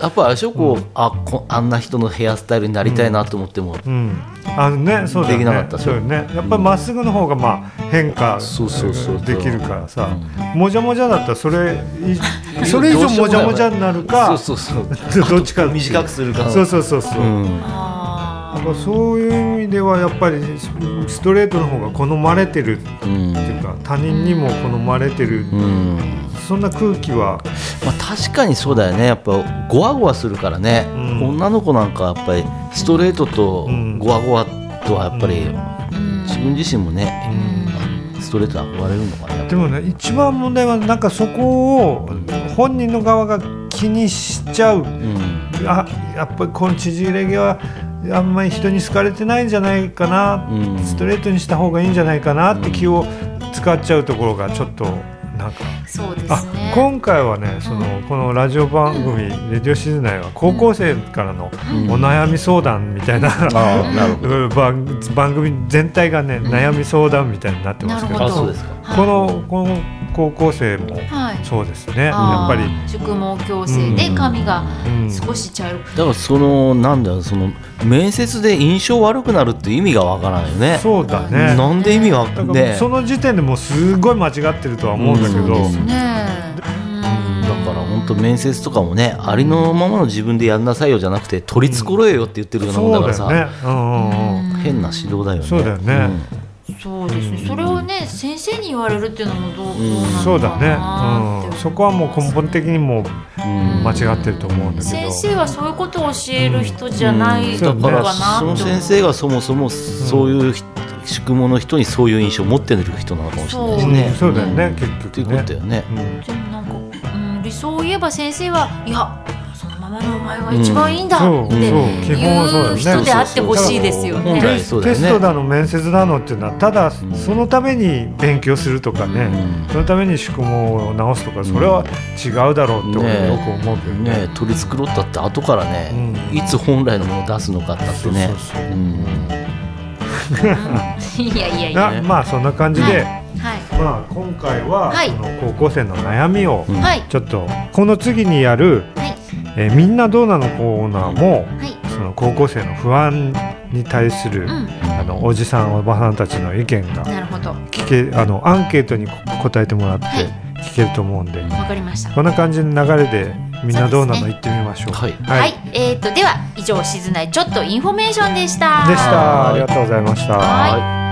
やっぱあれでしょこう、あこあんな人のヘアスタイルになりたいなと思っても、うん、あのね、そうだよね。できなかったそうよね。やっぱりまっすぐの方がまあ変化そうそうそうできるからさ、もじゃもじゃだったらそれいそれ以上もじゃもじゃになるか、そうそうそう。どっちか短くするか。そうそうそうそう。うんあやっぱそういう意味ではやっぱりストレートの方が好まれてるってうんいうか他人にも好まれてる、うんそんな空気は。まあ、確かにそうだよね。やっぱゴワゴワするからね、うん。女の子なんかやっぱりストレートとうんゴワゴワとはやっぱり自分自身もね、うん。ストレートに憧れるのかねでもね一番問題はなんかそこを本人の側が気にしちゃう。うん。あやっぱりこの縮れ毛はあんまり人に好かれてないんじゃないかな、うん。ストレートにした方がいいんじゃないかなって気を使っちゃうところがちょっとなんか。そうですあね今回はねそのこのラジオ番組「レディオシズナイは高校生からのうん。お悩み相談みたいな、ああなるほど。番番組全体がね悩み相談みたいになってますけど。このこの高校生もはい。そうですね。やあー。っぱり、宿毛矯正で髪がうん。少し茶色だからそのなんだよその面接で印象悪くなるっていう意味がわからないよね。そうだね。なんで意味がだからね。その時点でもうすごい間違ってるとは思うんだけど、うん。そうですね。だから本当面接とかもねありのままの自分でやんなさいよじゃなくて取り繕えよって言ってるようなもんだからさ、だよね。うんうんうん。変な指導だよね。そうだよねそうですね。それをね先生に言われるっていうのもどう,、ん。どうなのかなそうだね。うん。そこはもう根本的にもううん。間違ってると思うんだけ先ど。生はそういうことを教える人じゃないうん。のかなだからその先生がそもそもそういうひ宿毛の人にそういう印象を持ってる人なのかもしれないしうん。ね。そうだよね。ん結っていう局ねことだよね。うんでもなんか、うん、理想を言えば先生はいやそのままのお前が一番いいんだってそう基本はそうだよね。言う人であってほしいですよね。テストだの面接だのっていうのはただそのために勉強するとかね、うん。そのために宿毛を直すとかそれは違うだろうってよく思うけどね。ね取り繕ったって後からね、うん。いつ本来のものを出すのかってってね。そうそうそう。うん。いやいやいや。あまあそんな感じで、はい。まあ、今回は、はの高校生の悩みを。ちょっとこの次にやるはい。「えーみんなどうなの?」コーナーもはい。その高校生の不安に対する、うん。あのおじさんおばさんたちの意見がなるほど。聞けあのアンケートに答えてもらってはい聞けると思うんで、わかりました。こんな感じの流れでみんなどうなの行ってみましょう。はいはい。えっ、とでは以上静内ちょっとインフォメーションでした。でした。ありがとうございました。はい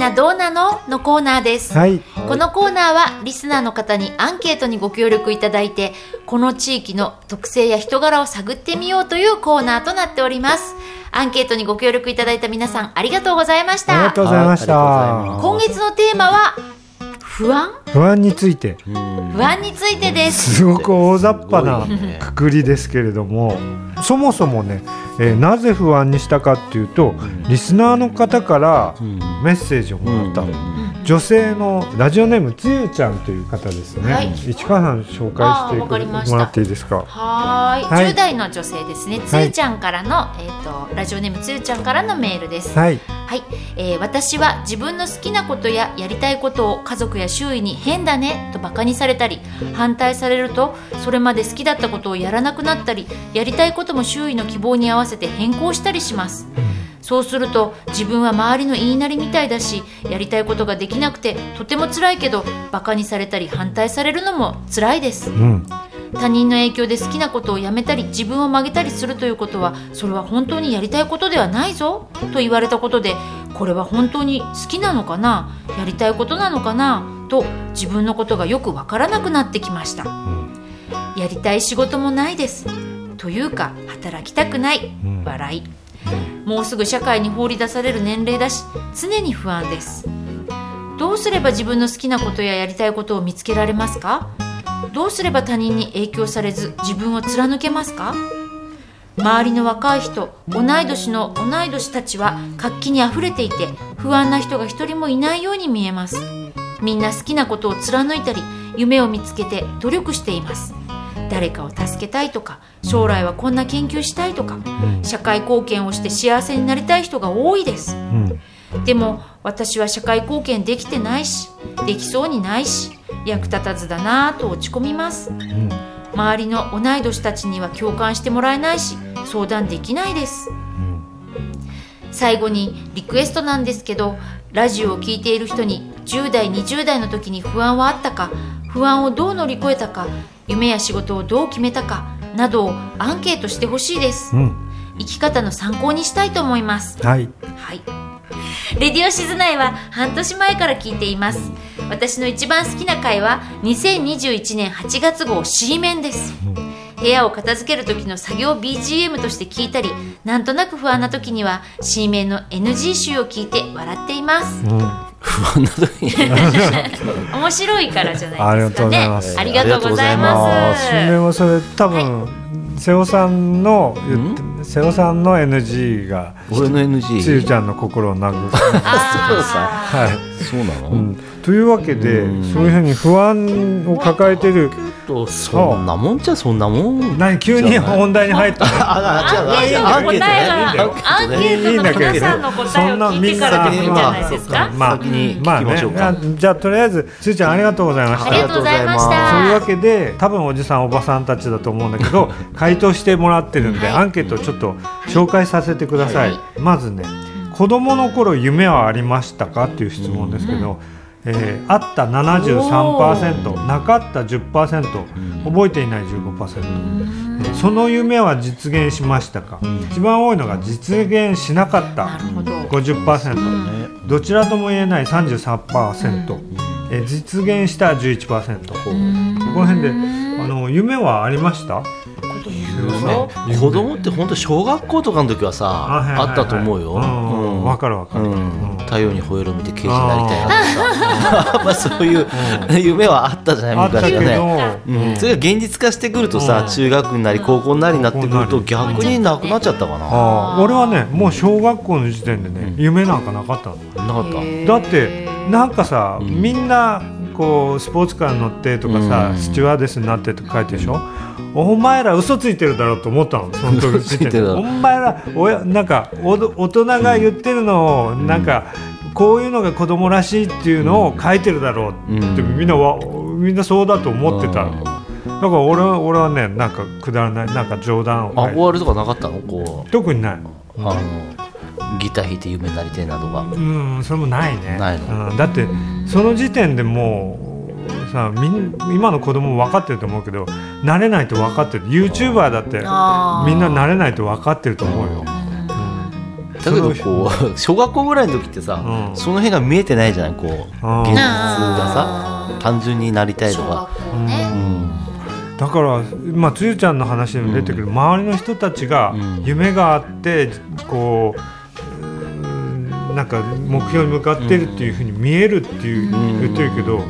などうなの？のコーナーです。はい。このコーナーはリスナーの方にアンケートにご協力いただいてこの地域の特性や人柄を探ってみようというコーナーとなっておりますアンケートにご協力いただいた皆さんありがとうございましたありがとうございました。今月のテーマは不安？不安について。うん。不安についてです。すごく大雑把なくくりですけれどもそもそもね、えーなぜ不安にしたかっていうとリスナーの方からうん。メッセージをもらった。の、うん女性のラジオネームつゆちゃんという方ですね、はい。市川さん紹介してもらっていいですか？はーい。はい。10代の女性ですね。つゆちゃんからの、えっ、とラジオネームつゆちゃんからのメールです。はい。はい、えー私は自分の好きなことややりたいことを家族や周囲に変だねとバカにされたり反対されるとそれまで好きだったことをやらなくなったりやりたいことも周囲の希望に合わせて変更したりしますそうすると自分は周りの言いなりみたいだしやりたいことができなくてとても辛いけどバカにされたり反対されるのも辛いです。うん。他人の影響で好きなことをやめたり自分を曲げたりするということはそれは本当にやりたいことではないぞと言われたことでこれは本当に好きなのかなやりたいことなのかなと自分のことがよくわからなくなってきました。やりたい仕事もないです。というか働きたくない。うん。笑いもうすぐ社会に放り出される年齢だし常に不安です。どうすれば自分の好きなことややりたいことを見つけられますか？どうすれば他人に影響されず自分を貫けますか？周りの若い人同い年の同い年たちは活気にあふれていて不安な人が一人もいないように見えます。みんな好きなことを貫いたり夢を見つけて努力しています。誰かを助けたいとか将来はこんな研究したいとか社会貢献をして幸せになりたい人が多いです。うん。でも私は社会貢献できてないしできそうにないし役立たずだなぁと落ち込みます。うん。周りの同い年たちには共感してもらえないし相談できないです。うん。最後にリクエストなんですけどラジオを聴いている人に10代20代の時に不安はあったか不安をどう乗り越えたか夢や仕事をどう決めたかなどをアンケートしてほしいですうん生き方の参考にしたいと思いますはいはい。レディオシズナイは半年前から聞いています。私の一番好きな回は2021年8月号 C 面です。部屋を片付ける時の作業 BGM として聞いたり、なんとなく不安な時には C 面の NG 集を聞いて笑っています。うん。不安な時に。面白いからじゃないですかね。ありがとうございます。ありがとうございあます。新年はそれ多分、瀬尾さんの言って瀬尾さんの NG が俺の NG つゆちゃんの心を殴るあー。はい、そうなの、うん、というわけでうん。そういうふうに不安を抱えてる。とそんなもんじゃそんなもん。何急に本題に入った。のあアンケートの答えが、アンケートの皆さんの答えを聞いてからでもいいんじゃないですか。まあまあねじゃあとりあえずつゆちゃんありがとうございました。ありがとうございました。そういうわけで多分おじさんおばさんたちだと思うんだけど回答してもらってるんで、はい。アンケートをちょっと紹介させてください、はい。まずね子供の頃夢はありましたか？っていう質問ですけど、えーあった73%なかった10%覚えていない15%、えーその夢は実現しましたか、一番多いのが実現しなかったなるほど。50%、ちらとも言えない33%、えー実現した11%、この辺であの夢はありました？ね。子供って本当小学校とかの時はさはいはいはいあったと思うよ。うん。わかるわかる。うん。太陽に吠えろ見て刑事になりたいなとか。さ まあそういう夢はあったじゃない昔はね。うん、それが現実化してくるとさ、うん。中学になり高校になりになってくると逆になくなっちゃったかな。俺はねもう小学校の時点でね、夢なんかなかったの。なかった？だってなんかさ、うん。みんなこうスポーツカーに乗ってとかさ、うん。スチュワーデスになってとか書いてるでしょ、お前ら嘘ついてるだろうと思ったのその時嘘ついてるだろお前らおやなんかおど大人が言ってるのを、なんかこういうのが子供らしいっていうのを書いてるだろうって、うん。みんなはみんなそうだと思ってた。の、だから俺は俺はねなんかくだらないなんか冗談を。書いて憧れとかなかったの？こう。特にない。あのギター弾いて夢になりたいなとか。うんそれもないね。ないの。うん、だってその時点でもうさみん今の子供も分かってると思うけど慣れないと分かってる。YouTuber だってみんな慣れないと分かってると思うよ、だけどこう小学校ぐらいの時ってさ、うん。その辺が見えてないじゃないこう現実がさ単純になりたいと小か。ね。うん。だから、まあ、つゆちゃんの話にも出てくる、周りの人たちがうん。夢があってこううんなんか目標に向かってるっていうふうに見えるっていう、うん。言ってるけど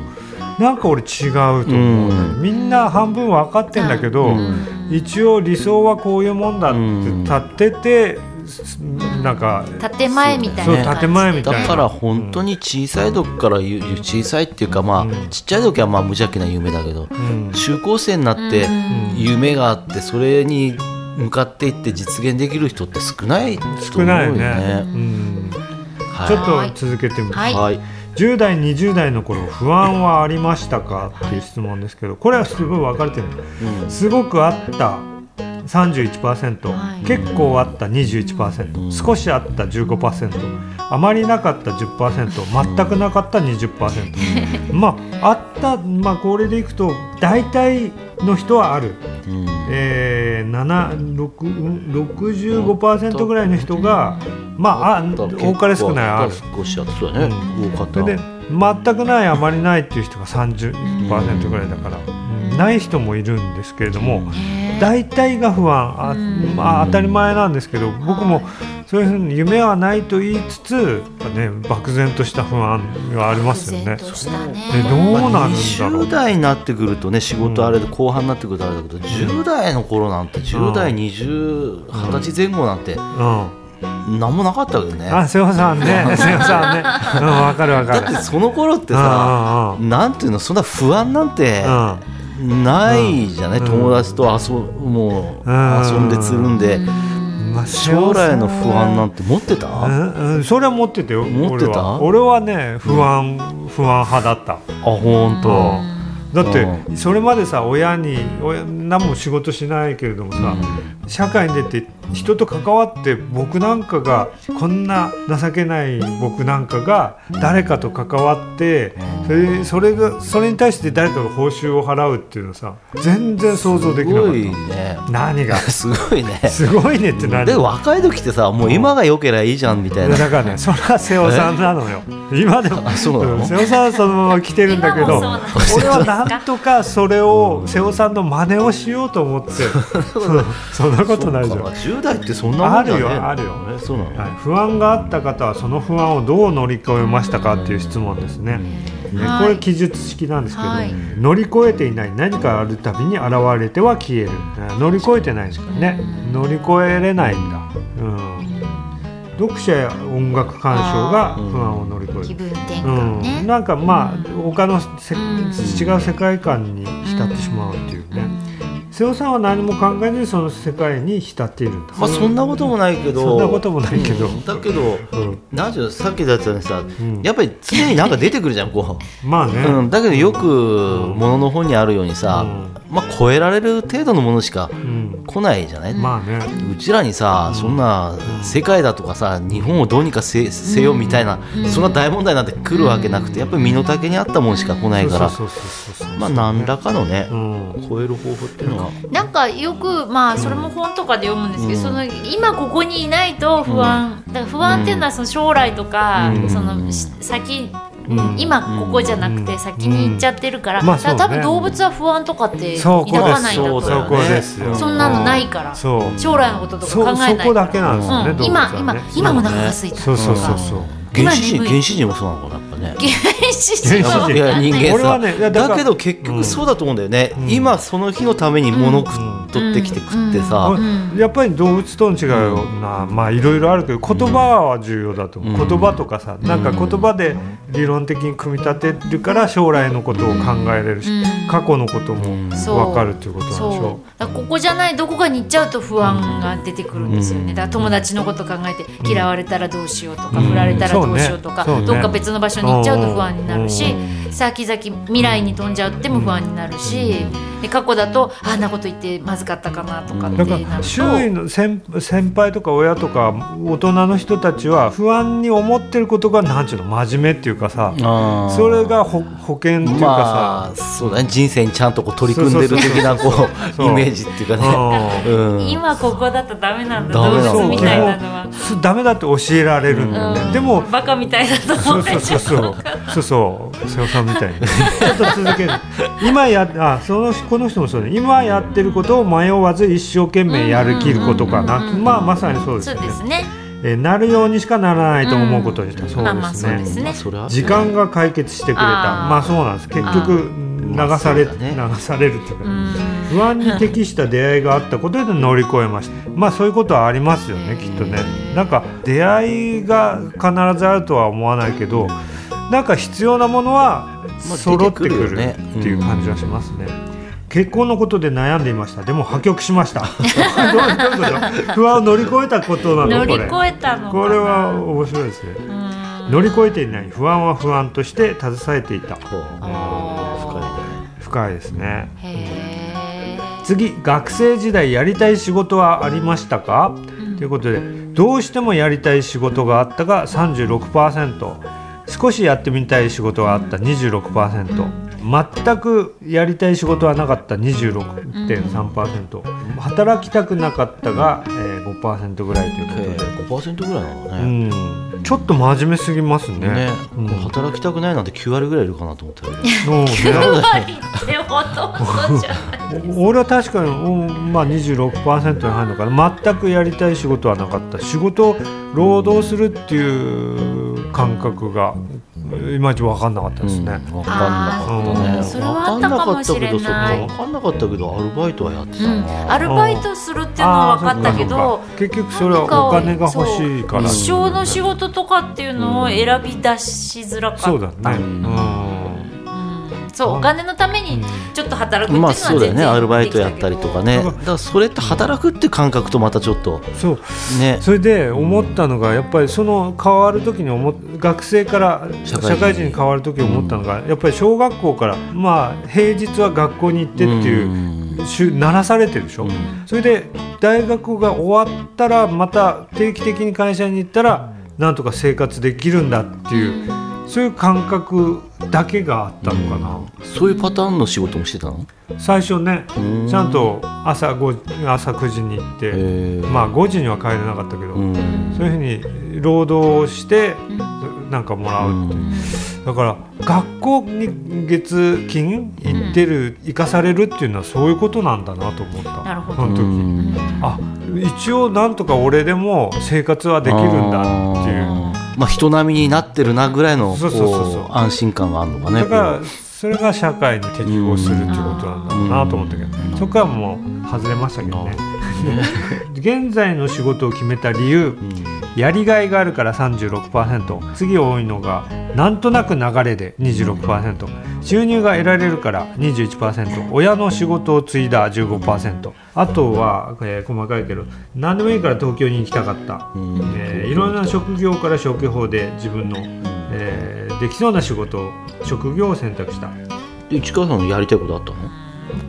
なんか俺違うと思う、うん。みんな半分分かってんだけど、うん。一応理想はこういうもんだって立ってて、すなんか建前みたいそうな感じ建前みたいな。だから本当に小さい時からゆゆ小さいっていうかまあ、うん。ちっちゃい時はまあ無邪気な夢だけど、うん。中高生になってうん。夢があってそれに向かっていって実現できる人って少ないと思うよ少ないよね、ね。うん。はい。ちょっと続けてみます、はい。はい10代20代の頃不安はありましたか？っていう質問ですけどこれはすごい分かれてるうん。すごくあった31%、はい。結構あった21%、うん。少しあった15%あまりなかった10%全くなかった20%、まああった、まあ、これでいくと大体の人はある、うん。えー、7 6うん65%ぐらいの人が、まあ、あ多かれ少ないある。少しあったそうだね、多かった。全くないあまりないっていう人が30%ぐらいだから、うんない人もいるんですけれども、大体が不安。あ、うん。まあ、当たり前なんですけど僕もそういうふうに夢はないと言いつつ、ね、漠然とした不安がありますよね。漠然としたね。ねどうなんだろう。20代になってくるとね仕事あれで後半になってくるとあれだけど、10代の頃なんて10代20、20歳前後なんてうん、何もなかったわけどね。あ瀬尾さんね。瀬尾さんね。うんわかるわかる。だってその頃ってさあなんていうのそんな不安なんてあないじゃない、うん。友達と遊もううん。遊んでつるんで、うん。まあ将来の不安なんて持ってた、うん。うん、それは持ってたよ持ってた？俺は俺はね不安、不安派だった。あ本当、だってうそれまでさ親に親何も仕事しないけれどもさ、社会に出て人と関わって僕なんかがこんな情けない僕なんかが誰かと関わってそれそれがそれに対して誰かが報酬を払うっていうのさ全然想像できすごいなかっね。た何が？すごいね。すごいねって何で若い時ってさもう今が良ければいいじゃんみたいな。だからねそれは瀬尾さんなのよ。今でも。あそう瀬尾さんはそのまま来てるんだけど 俺はなんとかそれを瀬尾さんの真似をしようと思って。そそんなことないじゃん。そうか。10代ってそんなもんじゃねえ。のあるよあるよ。えそうなの、はい、不安があった方はその不安をどう乗り越えましたかっていう質問ですね。ねはい。これ記述式なんですけど、はい。乗り越えていない何かあるたびに現れては消える。あ乗り越えてないですからね乗り越えれないんだ、うん、読者や音楽鑑賞が不安を乗り越える。気分転うん、換ね、なんかまあ他のせ、うん。違う世界観に浸ってしまうっていうね、瀬尾さんは何も考えずにその世界に浸っているんだ。まあそんなこともないけど。そんなこともないけど。うん。だけどうん。なんていうのさっきだったようにさ、ん。やっぱり常になんか出てくるじゃんこまあね、う、うん、だけどよくものの本にあるようにさ、うまあ超えられる程度のものしかうん。来ないじゃない、まあね、うちらにさ、そんな世界だとかさ日本をどうにかせせよみたいな、そんな大問題なんて来るわけなくてやっぱり身の丈に合ったもんしか来ないから。そうそうそうそうまあ何らかのね、うん。超える方法っていうのは。なんかよくまあそれも本とかで読むんですけど、うん。その今ここにいないと不安、だから不安っていうのはその将来とか、うん。そのし先、うん今ここじゃなくて先に行っちゃってるから、まあだから多分動物は不安とかって抱かないんだと。思うそんなのないから。将来のこととかそ考えないそこだけなんですよね、うん。動物は今ね今今お腹が空いたそうそうそうそう原始人原始人もそうなのかなやっぱね。原始人は原始人い。や人間俺さはねいやだけど結局そうだと思うんだよね、うん。今その日のために物取ってきて食ってさ、うん。やっぱり動物との違いはな、まあいろいろあるけど言葉は重要だと思う、うん。言葉とかさなんか言葉で理論的に組み立てるから将来のことを考えれるし、うん。過去のことも分かるっていうことなんでしょそう。だからここじゃないどこかに行っちゃうと不安が出てくるんですよね、うん。だから友達のこと考えて嫌われたらどうしようとか、うん振られたらどうしようとか、どっか別の場所に行っちゃうと不安になるし、う先々未来に飛んじゃっても不安になるし、で過去だとあんなこと言ってまずかったかなとかってなるとら周囲の先先輩とか親とか大人の人たちは不安に思ってることがなんちゅうの真面目っていうかさそれが保保険っていうかまあそうだね。人生にちゃんとこう取り組んでる的なこそううイメージっていうかさ、ね、う。ん、今ここだとダメなんだ。ダメなの動物みたいなのは。すダメだって教えられるんだよね、うん。でもバカみたいだとそうそう思われちゃそううそうそうそう。瀬尾さんみたいにちょっと続ける。今やあそのこの人もそうね。今やってることを迷わず一生懸命やりきることかな、うんまあまさにそうですそうですねえーなるようにしかならないと思うことにした、そうまあまあですね。そうですね。時間が解決してくれた。まあそうなんです。結局流まあされ、ね。流されるっていうか、うん。不安に適した出会いがあったことで乗り越えました。まあそういうことはありますよねきっとね。なんか出会いが必ずあるとは思わないけどなんか必要なものはまあ揃ってくるっていう感じはしますね。結婚のことで悩んでいました。でも破局しました。どうどういうこと？不安を乗り越えたことなの？乗りこれ越えたのかな？これは面白いですね。うん。乗り越えていない。不安は不安として携えていた。深いね深いですね。次学生時代やりたい仕事はありましたか、ということでどうしてもやりたい仕事があったが36%少しやってみたい仕事があった。26%全くやりたい仕事はなかった。26.3%働きたくなかったが、えー、5%ぐらいということで、へー5%ぐらいなのうねん、ちょっと真面目すぎますね。ね。うん。働きたくないなんて9割ぐらいいるかなと思ったけど。そうね。でほとんどじゃない俺は確かに、うんまあ、26%に入るのかな。全くやりたい仕事はなかった。仕事を労働するっていう感覚がいまいち分かんなかったですね、うん、分かんなかったあねーそれはあったかもしれない。分かんなかったけどそっか分かんなかったけどアルバイトはやってたうん。な、アルバイトするっていうのは分かったけど結局それはお金が欲しいから。一生の仕事とかっていうのを選び出しづらかった。そうだね、うんそうお金のためにちょっと働くっていうのまあはそうだよね。全然アルバイトやったりとかね。だからそれって働くって感覚とまたちょっとそう。ね。それで思ったのがやっぱりその変わる時に思っ学生から社社会人会人に変わる時に思ったのが、やっぱり小学校からまあ平日は学校に行ってっていう、しゅ慣らされてるでしょ、うん。それで大学が終わったらまた定期的に会社に行ったらなんとか生活できるんだっていうそういう感覚だけがあったのかな、そういうパターンの仕事もしてたの？最初ねうん。ちゃんと朝5朝9時に行って、まあ5時には帰れなかったけど、うん。そういうふうに労働をしてなんかもらうっていう、だから学校に月金行ってる、行かされるっていうのはそういうことなんだなと思った。なるほど。その時、うん。あ一応なんとか俺でも生活はできるんだっていうまあ人並みになってるなぐらいの安心感があるのかね。だからそれが社会に適合するっていうことなんだろうなと思ったけど、そこはもう外れましたけどね、現在の仕事を決めた理由、やりがいがあるから36%次多いのがなんとなく流れで26%収入が得られるから21%親の仕事を継いだ15%あとは、えー細かいけど何でもいいから東京に行きたかった、うん。えーいろんな職業から消去法で自分の、えーできそうな仕事を職業を選択した。で市川さんのやりたいことあったの？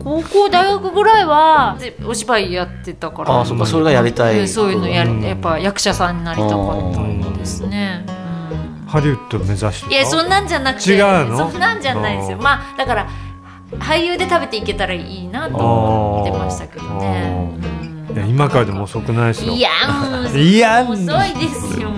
高校大学ぐらいはでお芝居やってたから。ああそっかそれがやりたいでそういうのやうんりやっぱ役者さんになりたかったですね、うん。ハリウッド目指してた？いやそんなんじゃなくて違うの？そんなんじゃないですよ。まあだから俳優で食べていけたらいいなと思ってましたけどねいや今からでも遅くないですよ。いや もういや遅いですよ。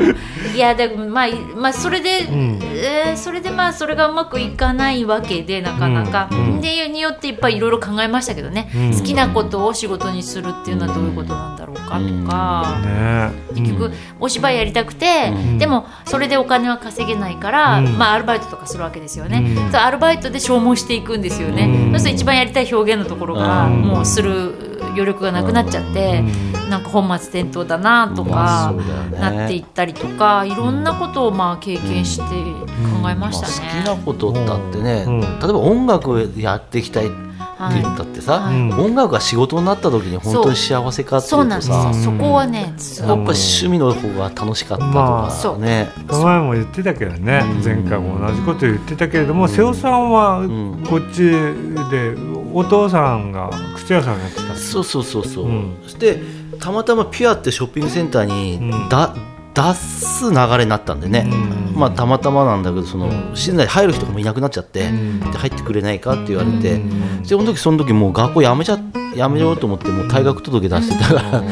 いやでもまあまあそれで、ん。えーそれでまあそれがうまくいかないわけでなかなか、うん。うん。でによっていっぱいいろいろ考えましたけどね、うん。好きなことを仕事にするっていうのはどういうことなんだろうかとか、ね。結局お芝居やりたくて、ん。でもそれでお金は稼げないから、うん。まあ、アルバイトとかするわけですよね、アルバイトで消耗していくんですよね、うん。そうすると一番やりたい表現のところがうん。もうする余力がなくなっちゃって、なんか本末転倒だなとまあかなっていったりとかいろんなことをまあ経験して考えましたね。まあ、好きなことだってね、うん。例えば音楽やっていきたいって言ったってさ、はい。うん音楽が仕事になった時に本当に幸せかっていそううとさなんですよ、そこはねすやっぱ趣味の方が楽しかったとまあかね、この前も言ってたけどね、前回も同じこと言ってたけれども、瀬尾さんはんこっちでお父さんが靴屋さんやってたそうそうそうそう、うん。そしてたまたまピュアってショッピングセンターにうん。だ、出す流れになったんでね、うん。まあたまたまなんだけどその静内入る人がもういなくなっちゃって、ん。で入ってくれないかって言われて、うん。でその時その時もう学校辞めちゃ辞めようと思ってもう退学届出してたか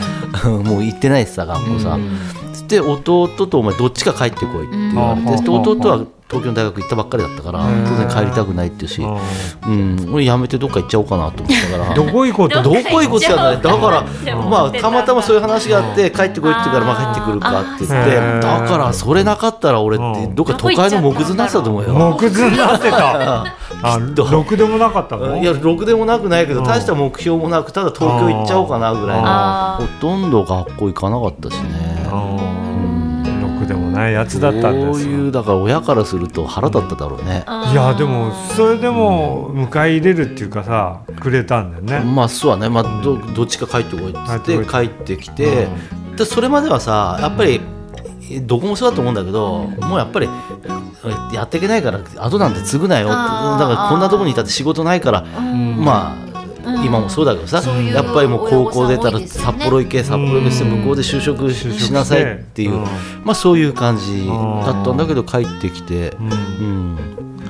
ら、もう行ってないしさ学校さ、で弟とお前どっちか帰ってこいって言われて、弟は東京の大学行ったばっかりだったからうん。当然帰りたくないっていうし、ううん、俺辞めてどっか行っちゃおうかなと思ったから。ん どこ行こうとどこ行くじゃないだからまあたまたまそういう話があって帰ってこいって言うからまあ帰ってくるかって言って。だからそれなかったら俺ってうん。どっか都会の木図になってたと思うよ。木図になってた。ろくでもなかったの？いやろくでもなくないけどうん。大した目標もなくただ東京行っちゃおうかなぐらいのほとんど学校行かなかったしね。ないやつだったんそうですよ。いうだから親からすると腹立っただろうね。いやでもそれでも迎え入れるっていうかさくれたんだよね。まあそうはね、まあ、どどっちか帰ってこいっつって帰ってこ帰ってきて、でそれまではさやっぱりえどこもそうだと思うんだけど、もうやっぱりえやっていけないから後なんて継ぐなよだからこんなとこにいたって仕事ないから、まあうん今もそうだけどさ、やっぱりもう高校出たら札幌行け、札幌行けして向こうで就職しなさいっていう、うん。まあそういう感じだったんだけど帰ってきて、うん。うん、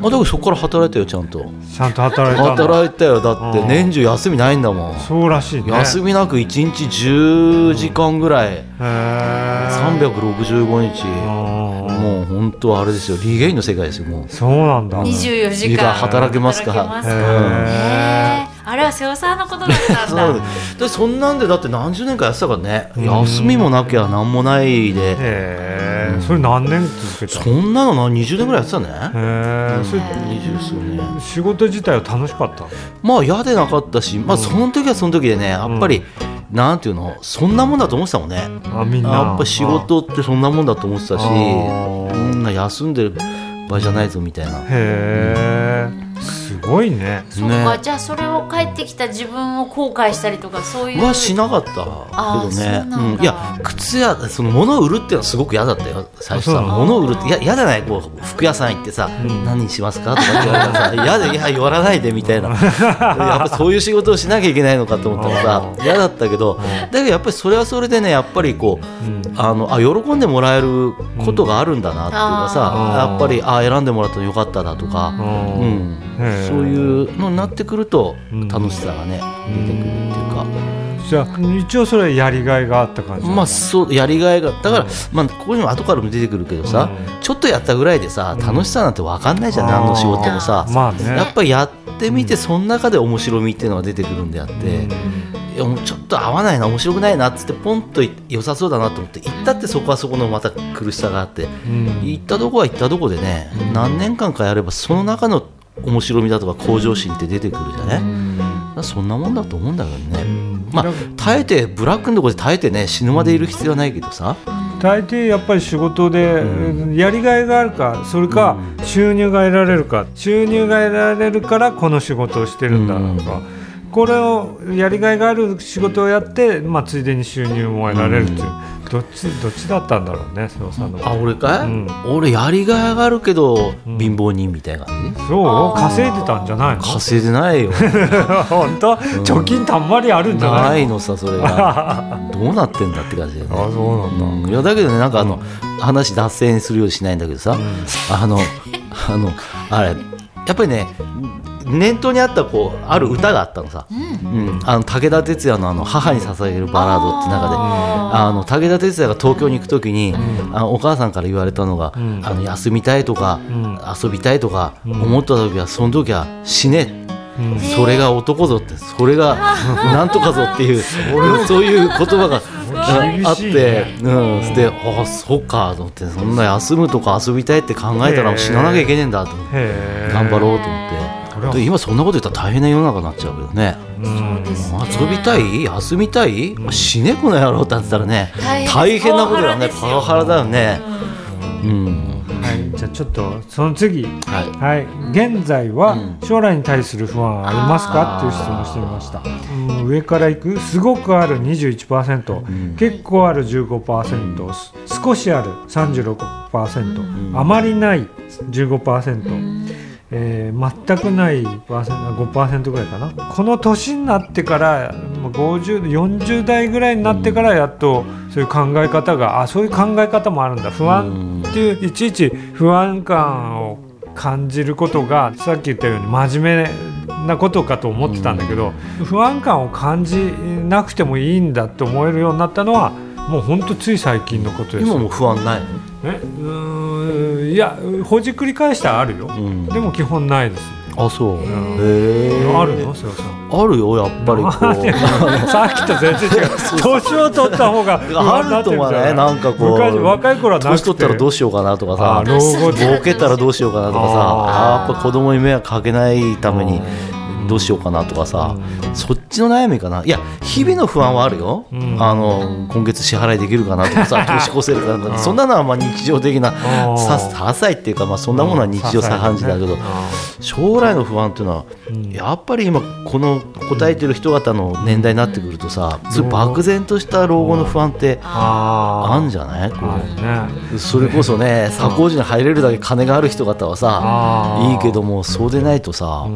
あだからそこから働いたよちゃんと。ちゃんと働いた働いたよだって。うん。年中休みないんだもん。そうらしいね。休みなく1日10時間ぐらい、へー。365日、うん。もう本当あれですよ。リゲインの世界ですよもう。そうなんだ。24時間時間働けますか。働けますへへーあれは瀬尾さんのことだったんそうだでそんなんでだって何十年かやってたからね。うん。休みもなきゃ何もないで。へえ。それ何年続けたそんなのな20年ぐらいやってたね。へえ。それ20数年。仕事自体は楽しかったまあ嫌でなかったし、まあ、その時はその時でねやっぱり、なんていうのそんなもんだと思ってたもんね。あみんな。やっぱ仕事ってそんなもんだと思ってたしこんな休んでる場合じゃないぞみたいな。へえすごいね。そうかじゃあそれを帰ってきた自分を後悔したりとかそういうはしなかったけどね。そうなんいや靴屋その物を売るっていうのはすごく嫌だったよ最初さ。物を売るっていや嫌じゃない？こう服屋さん行ってさ、ん。何にしますか？とかって言われたらさ 嫌でいや言わないでみたいな。やっぱそういう仕事をしなきゃいけないのかと思ったらさ嫌だったけどだけどやっぱりそれはそれでねやっぱりこう、うん。あのあ喜んでもらえることがあるんだなっていうかさ、うん。やっぱりあ選んでもらったらよかっただとか、ううんそういうのになってくるとうん楽しさがね、出てくるっていうか。じゃあ一応それはやりがいがあった感じまあそうやりがいがだから、まあ、ここにも後からも出てくるけどさ、うん。ちょっとやったぐらいでさ楽しさなんて分かんないじゃん、何の仕事もさ、まあね。やっぱりやってみてその中で面白みっていうのが出てくるんであって、いやもうちょっと合わないな面白くないなっつってポンと良さそうだなと思って行ったってそこはそこのまた苦しさがあって、うん。行ったとこは行ったとこでね、何年間かやればその中の面白みだとか向上心って出てくるじゃね、だからそんなもんだと思うんだけどね、ん。まあ耐えてブラックのところで耐えてね死ぬまでいる必要はないけどさ、大抵やっぱり仕事でやりがいがあるかそれか収入が得られるか。収入が得られるからこの仕事をしてるんだとかこれをやりがいがある仕事をやって、まあ、ついでに収入も得られるっていう。どっちどっちだったんだろうね瀬尾さんのあ俺かい、うん。俺やりがいがあるけど、ん。貧乏人みたいな感じ？そう？稼いでたんじゃないの？稼いでないよ。本当？貯金たんまりあるんじゃなないいののさそれが。どうなってんだって感じだよね。あそうなんだ。うん。いやだけどねなんかあの、話脱線するようにしないんだけどさ、あのあのあれやっぱりね念頭にあったこうある歌があったのさ、うん。あの武田鉄矢のあの母に捧げるバラードって中で。あの武田鉄矢が東京に行くときに、あのお母さんから言われたのが、ん。あの休みたいとか、ん。遊びたいとか思った時はその時は死ね。うん。それが男ぞってそれが なんとかぞっていう そう。いう言葉が厳あって、うん、であそっかと思ってそんな休むとか遊びたいって考えたら死ななきゃいけねえんだと思って頑張ろうと思って。で今そんなこと言ったら大変な世の中になっちゃうけどね。うん遊びたい？休みたい？死ねこの野郎ってなってたらね大変。大変なことだよね。パパワハラだよね。うん。はい、じゃあちょっとその次。はい。はい、現在はうん。将来に対する不安はありますかっていう質問をしてみました、うん、上からいくすごくある21%、ん。結構ある15%す少しある36%、ん。あまりない15%、えー全くないパーセント5%ぐらいかな。この年になってからまあ50 40代ぐらいになってからやっとそういう考え方があそういう考え方もあるんだ。不安っていういちいち不安感を感じることがさっき言ったように真面目なことかと思ってたんだけど、不安感を感じなくてもいいんだって思えるようになったのはもうほんとつい最近のことですよ。今も不安ないの？えうーんいやほじくり返したらあるよ、ん。でも基本ないですあそう。へえあるの？瀬尾さん。あるよやっぱりこう。さっきと全然違う。年を取った方があるとってるじゃない？はねなんかこう。昔若い頃は年取ったらどうしようかなとかさ。老後でボケたらどうしようかなとかさ。ああーやっぱ子供に迷惑かけないためにどうしようかなとかさそっちの悩みかな。いや日々の不安はあるよ、ん。あの今月支払いできるかなとかさ年越せるかなそんなのはまあ日常的なーさ些細っていうかまあそんなものは日常茶飯事だけど将来の不安っていうのはやっぱり今この答えてる人方の年代になってくるとさ漠然とした老後の不安ってああんじゃない？ね。それこそね左工事に入れるだけ金がある人方はさいいけどもそうでないとさ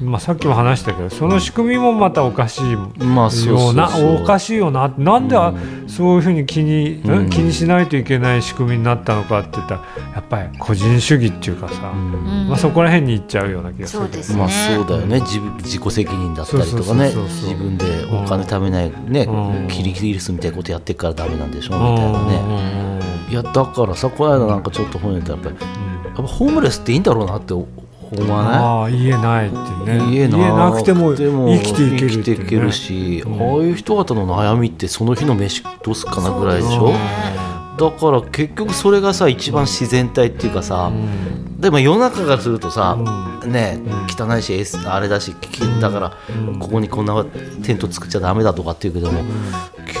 まあ、さっきも話したけどその仕組みもまたおかしいまあそうそうそう。ようなおかしいよななんであそういうふうに気に、うん。気にしないといけない仕組みになったのかって言ったらやっぱり個人主義っていうかさ、うん。まあ、そこら辺に行っちゃうような気がするそうですね。まあそうだよね。自分自己責任だったりとかね。そうそうそうそう自分でお金貯めないねうん。キリギリスみたいなことやってっからダメなんでしょうみたいなね。ん。いやだからさこの間なんかちょっと本読んだらやっぱりやっぱホームレスっていいんだろうなって思わないああ言えないってね。言えなくても生きていける生きていけるし、ああいう人方の悩みってその日の飯どうすっかなぐらいでしょ？だから結局それがさ一番自然体っていうかさ、でも世の中からするとさ、ね汚いしあれだしだから、ここにこんなテント作っちゃダメだとかっていうけども、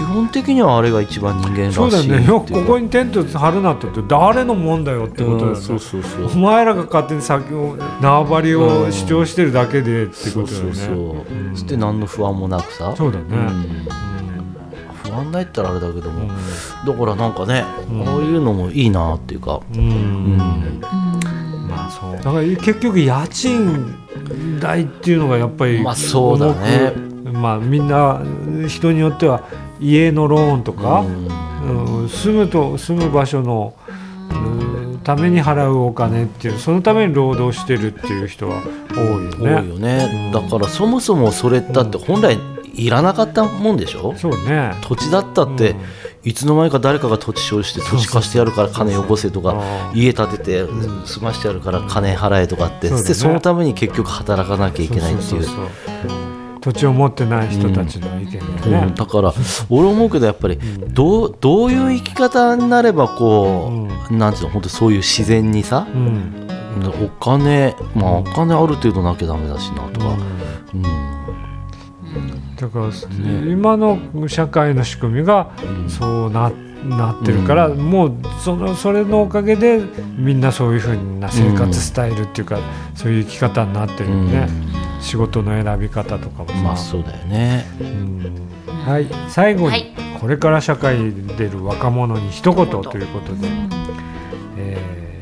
基本的にはあれが一番人間らしいそうだよね。よくここにテント張るなって言って誰のもんだよってことだよね、うんそうそうそう。お前らが勝手に先を縄張りを主張してるだけでってことだよね。そうそう、そして何の不安もなくさ。そうだね。ん。不安ないったらあれだけども、だからなんかね、ああいうのもいいなっていうか、うん。うん。まあそうだから結局家賃代っていうのがやっぱりまあそうだね。まあみんな人によっては家のローンとか、うん。住むと住む場所の、うんために払うお金っていうそのために労働してるっていう人は多いよね。多いよね、だからそもそもそれだって本来いらなかったもんでしょ、そうね。土地だったって、いつの間にか誰かが土地所有して土地貸してやるから金よこせとかあ家建てて済ましてやるから金払えとかってそのために結局働かなきゃいけないっていう土地を持ってない人たちの意見だよね。うん。だから俺思うけどやっぱりどうどういう生き方になればこう、なんていうの本当そういう自然にさ、うん。お金まあお金ある程度なきゃダメだしなとか、うん。だから、今の社会の仕組みがそうななってるから、もうそのそれのおかげでみんなそういうふうな生活スタイルっていうか、そういう生き方になってるよね、仕事の選び方とかもさ、まあそうだよね。うん。はい、最後に、はい。これから社会に出る若者に一言ということで、えー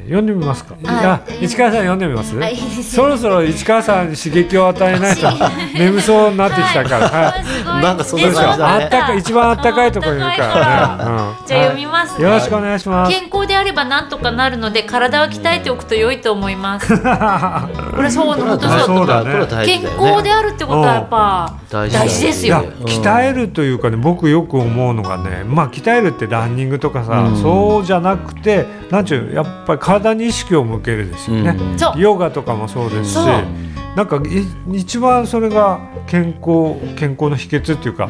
読んでみますか、ああ市川さん読んでみます、あいいですそろそろ市川さんに刺激を与えないと眠そうになってきたから、なんかそう感じだね。あったかい一番あったかいところにいるから。ね。うんじゃあ読みます。ねはい。よろしくお願いします。健康であればなんとかなるので体は鍛えておくと良いと思います。これそうこれは本当大そうだね。健康であるってことはやっぱ大事ですいやよ鍛えるというかね僕よく思うのがねまあ鍛えるってランニングとかさ、うん。そうじゃなくてなんちゅうやっぱり体に意識を向けるですよね、うん。ヨガとかもそうですしなんかい一番それが健康健康の秘訣っていうか、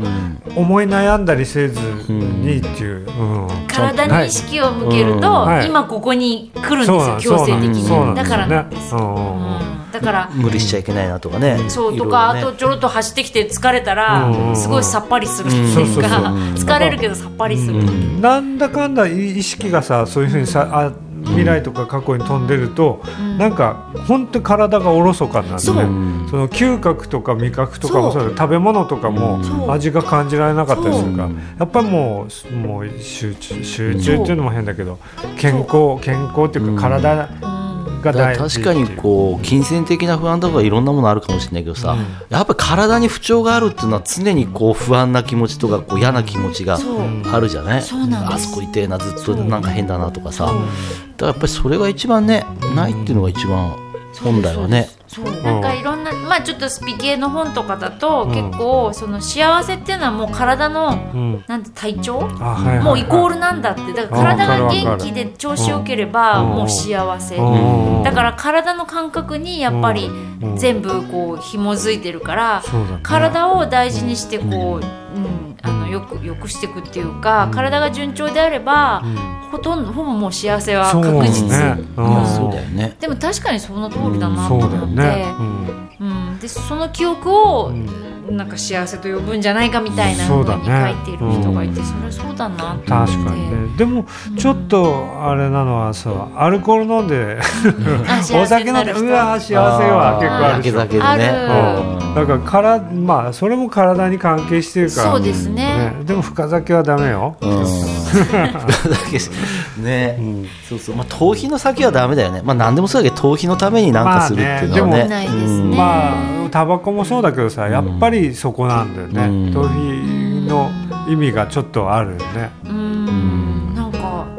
思い悩んだりせずにっていう、うん。体に意識を向けると、はい。今ここに来るんですよ強制的に、だからなんです、うんうんうん。うん。だから無理しちゃいけないなとかね。そうといろいろね。かあとちょろっと走ってきて疲れたら、うん。すごいさっぱりする。ってうんいう。か疲れるけどさっぱりする、なんだかんだ意識がさそういうふうにさあ未来とか過去に飛んでると、なんか本当に体がおろそかになってね。その嗅覚とか味覚とかもそうだ。食べ物とかも味が感じられなかったりするからやっぱりもうもう集中集中っていうのも変だけど健康健康っていうか体が確かにこう金銭的な不安とかいろんなものあるかもしれないけどさ、やっぱり体に不調があるっていうのは常にこう不安な気持ちとかこう嫌な気持ちがあるじゃない？あそこ痛えなずっとなんか変だなとかさ。だからやっぱりそれが一番ねないっていうのが一番本来はねそう。なんかいろんな、まあちょっとスピ系の本とかだと、うん。結構その幸せっていうのはもう体のうん。なんて体調？もうイコールなんだって。だから体が元気で調子良ければうん。もう幸せ。うん。だから体の感覚にやっぱりうん。全部こう紐づいてるから体を大事にしてこう、うん、あのよくよくしていくっていうか体が順調であればほとんどほぼもう幸せはそう確実。ねうん。そうだよね。でも確かにその通りだなとそうだ思って、よね。うん、でその記憶をなんか幸せと呼ぶんじゃないかみたいなふうに書いている人がいてそれはそうだなと思って。確かにね。でもちょっとあれなのはさアルコール飲んで あお酒飲んでうわ幸せは結構あるあるうんだからからまあそれも体に関係してるから。そうですね。でも深酒はダメよ。うん。だけどね、そうそう。まあ頭皮の先はダメだよね。まあ何でもそうだけど頭皮のために何かするっていうのはね,、まあねでもないですね。まあタバコもそうだけどさやっぱりそこなんだよね。うん。頭皮の意味がちょっとあるよね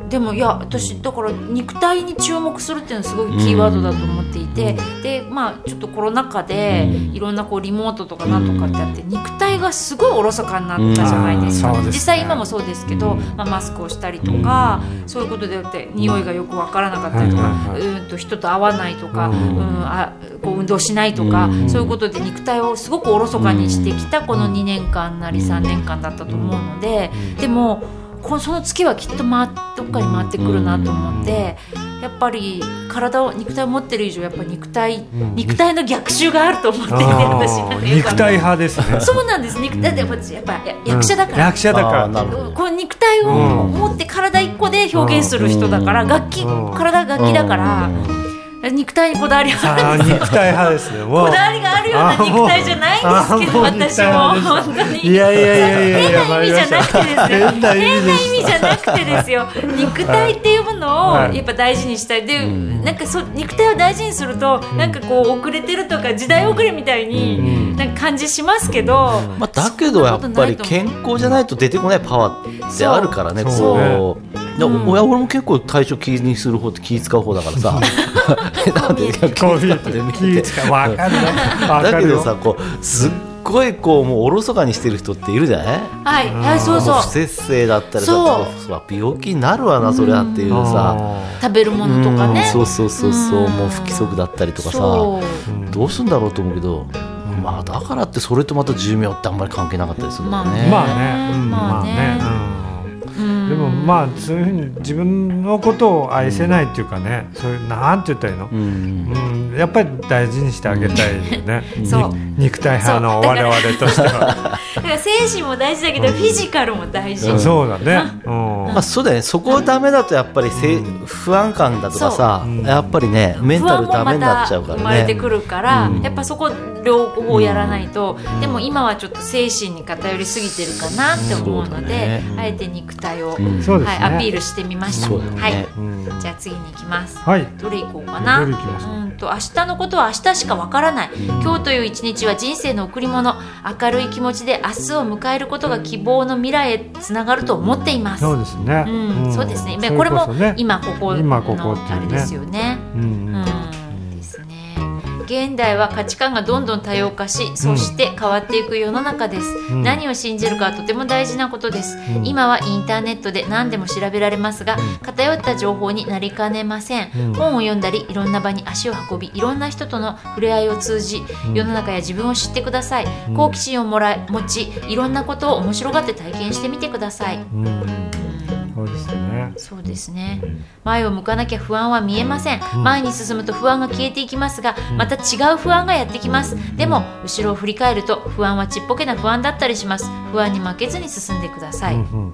でもいや私だから肉体に注目するっていうのはすごいキーワードだと思っていて、でまあちょっとコロナ禍でうん。いろんなこうリモートとかなんとかってあって肉体がすごいおろそかになったじゃないですか、ね。実際今もそうですけど、まあ、マスクをしたりとか、そういうことでだって匂いがよくわからなかったりとか、うんと人と会わないとか、ううんんあこう運動しないとか、うん。そういうことで肉体をすごくおろそかにしてきたこの2年間なり3年間だったと思うので、でもこその月はきっと回っどっかに回ってくるなと思って、やっぱり体を肉体を持ってる以上やっぱ肉体、ん。肉体の逆襲があると思っていてあ私肉体派ですね。そうなんです。肉体ってやっぱやっぱや役者だから、うん役者だからこう肉体をうん持って体一個で表現する人だから、うん楽器うん体が楽器だから、肉体にこだわりがああるんです肉体派ですね。こだわりがあるような肉体じゃないんですけど私も本当に。いやいやいやいやいや変な意味じゃなくてですよ。変な意味変なでし意味じゃなくてですよ。肉体っていうものをはい。やっぱ大事にしたい。でなんかそ肉体を大事にするとなんかこう遅れてるとか時代遅れみたいになんか感じしますけどまあ、だけどやっぱり健康じゃないと出てこないパワーってあるからねそう俺も結構体調気にする方って気使う方だからさ。なんで気使って見て。気使う。わかるだけどさこうすっごいこうもうおろそかにしてる人っているじゃない？はい。はいそうそう。も不節制だったりさそう。そう病気になるわなそれはっていうさ。食べるものとかね。うんそうそうそうそう。うん。もう不規則だったりとかさ。どうすんだろうと思うけど。まあだからってそれとまた寿命ってあんまり関係なかったりするんだよね。まあね、うん、まあねまあそういうふうに自分のことを愛せないっていうかね、そういうなんて言ったらいいの？う、ん。うん、やっぱり大事にしてあげたいよね。そう。肉体派の我々としては、だから精神も大事だけどフィジカルも大事。そうだね。うん、まあそうだよね。そこダメだとやっぱりせ、不安感だとかさ、やっぱりねメンタルダメになっちゃうから不安もまた生まれてね。くるから、うん。やっぱそこ両方やらないと、でも今はちょっと精神に偏りすぎてるかなって思うので、ね。あえて肉体を、うんそうですね。はい、アピールしてみました、ね。はい。うん。じゃあ次に行きます。はい。どれ行こうかな。どれ行きましょううんと明日のことは明日しかわからない、今日という一日は人生の贈り物。明るい気持ちで明日を迎えることが希望の未来へつながると思っています。そうですね。うん、そうですね。それこれも今ここの今ここあれですよね。うん。現代は価値観がどんどん多様化し、そして変わっていく世の中です。うん何を信じるかはとても大事なことです。うん今はインターネットで何でも調べられますが、偏った情報になりかねません。うん本を読んだり、いろんな場に足を運び、いろんな人との触れ合いを通じ、世の中や自分を知ってください。うん好奇心をもらい持ち、いろんなことを面白がって体験してみてください。うんそうですね。そうですね。前を向かなきゃ不安は見えません、前に進むと不安が消えていきますがまた違う不安がやってきます。でも後ろを振り返ると不安はちっぽけな不安だったりします。不安に負けずに進んでください、うん。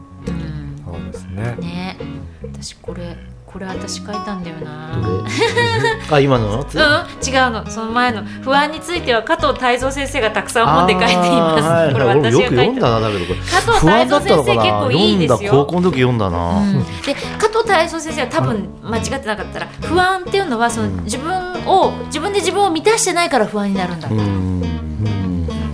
そうですね。ね。私これこれ私書いたんだよな。あ今の？うん、違うの。その前の。不安については加藤泰造先生がたくさん本で書いています、これ私が書いた。読んだなだけどこれ。加藤泰造先生結構いいですよ。高校の時読んだな、うん。で加藤泰造先生は多分間違ってなかったら不安っていうのはその自分を自分で自分を満たしてないから不安になるんだ、うんうん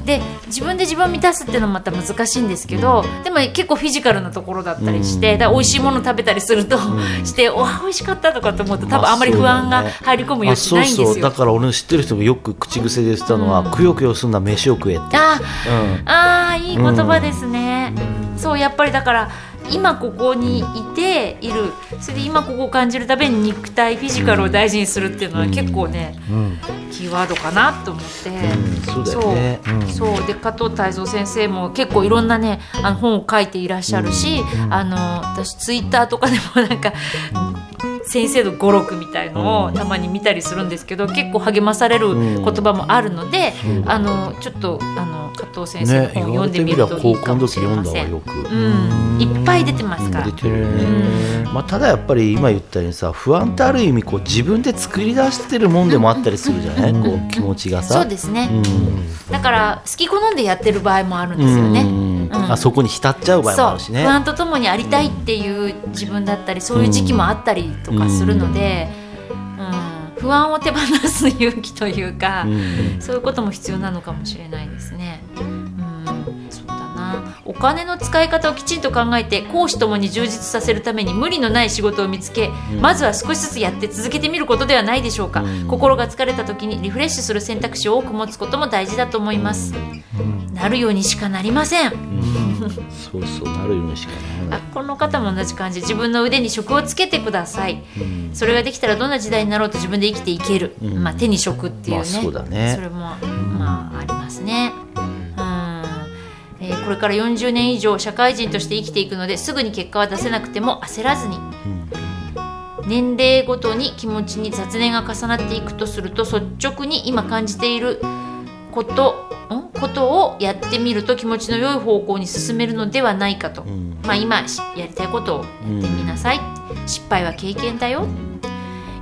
で自分で自分を満たすっていうのもまた難しいんですけど、でも結構フィジカルなところだったりして、うん。だ美味しいもの食べたりすると、してお美味しかったとかと思うと多分あんまり不安が入り込む余地ないんですよ。あそうそう。だから俺の知ってる人がよく口癖で言ってたのは、くよくよすんな飯を食えって、あうんあーいい言葉ですね、そうやっぱりだから今ここにいている。それで今ここを感じるために肉体フィジカルを大事にするっていうのは結構ね、キーワードかなと思って、うんそうね。そう。で加藤泰造先生も結構いろんなねあの本を書いていらっしゃるし、あの私ツイッターとかでもなんか先生の語録みたいのをたまに見たりするんですけど結構励まされる言葉もあるので、あのちょっとあの加藤先生のね本を読んでみるといいかもしれません。わよく。うん、いっぱい出てますから。出てるよね、まあ、ただやっぱり今言ったようにさ不安ってある意味こう自分で作り出してるもんでもあったりするじゃない、こう気持ちがさ。そうですね、うん。だから好き好んでやってる場合もあるんですよね。うん。あそこに浸っちゃう場合もあるしね。不安とともにありたいっていう自分だったりそういう時期もあったりとかするので、うん。不安を手放す勇気というか、うん。そういうことも必要なのかもしれないですね。お金の使い方をきちんと考えて、講師ともに充実させるために無理のない仕事を見つけ、まずは少しずつやって続けてみることではないでしょうか。うん。心が疲れた時にリフレッシュする選択肢を多く持つことも大事だと思います。なるようにしかなりません。そうそうなるようにしかならない。あこの方も同じ感じ。自分の腕に職をつけてください、うん。それができたらどんな時代になろうと自分で生きていける、うん。まあ、手に職っていうね,、まあそうだね。それも、まあ、ありますね、うんえーこれから40年以上社会人として生きていくのですぐに結果は出せなくても焦らずに。年齢ごとに気持ちに雑念が重なっていくとすると率直に今感じていることん？ことをやってみると気持ちの良い方向に進めるのではないかと、ん。まあ、今しやりたいことをやってみなさい、失敗は経験だよ。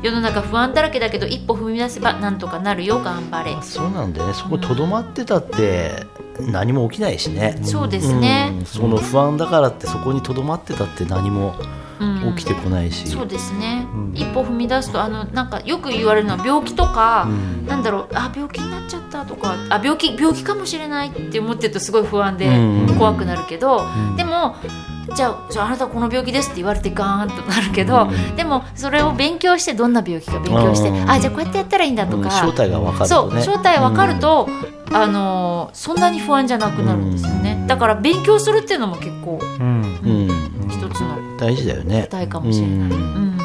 世の中不安だらけだけど一歩踏み出せばなんとかなるよ頑張れまあそうなん。だよねそことどまってたって何も起きないしね。そうですね。うん。その不安だからってそこにとどまってたって何もうん。起きてこないし、そうですね、一歩踏み出すとあのなんかよく言われるのは病気とか、うん。なんだろうあ病気になっちゃったとかあ病気病気かもしれないって思ってるとすごい不安でうん怖くなるけど、でもじゃあじゃああなたこの病気ですって言われてガーンとなるけど、でもそれを勉強してどんな病気か勉強して、うん。あじゃあこうやってやったらいいんだとか、うん正体が分かるそうとね正体分かると、あのーそんなに不安じゃなくなるんですよね、だから勉強するっていうのも結構うん。うん、一つの大事だよね。答えかもしれない。うん。うん。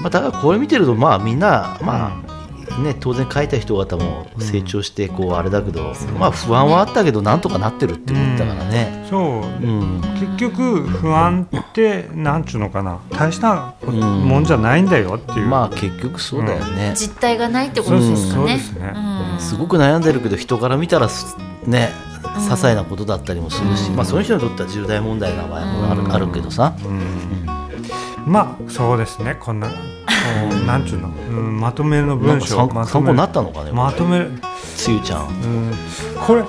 まあ、だからこれ見てるとまあみんなまあね当然書いた人方も成長してこうあれだけど、まあ不安はあったけどなんとかなってるって思ったからね。そう。うん。結局不安ってなんちゅうのかな。大したんもんじゃないんだよっていう、まあ結局そうだよね、実態がないってことですかね。そうですね。うん。すごく悩んでるけど人から見たらすね些細なことだったりもするし、まあその人にとっては重大問題な場合もある,、あるけどさ、まあそうですね。こんななんちゅうの、うん、まとめの文章。まとめ参考になったのかね、まとめつゆちゃん、うん。これ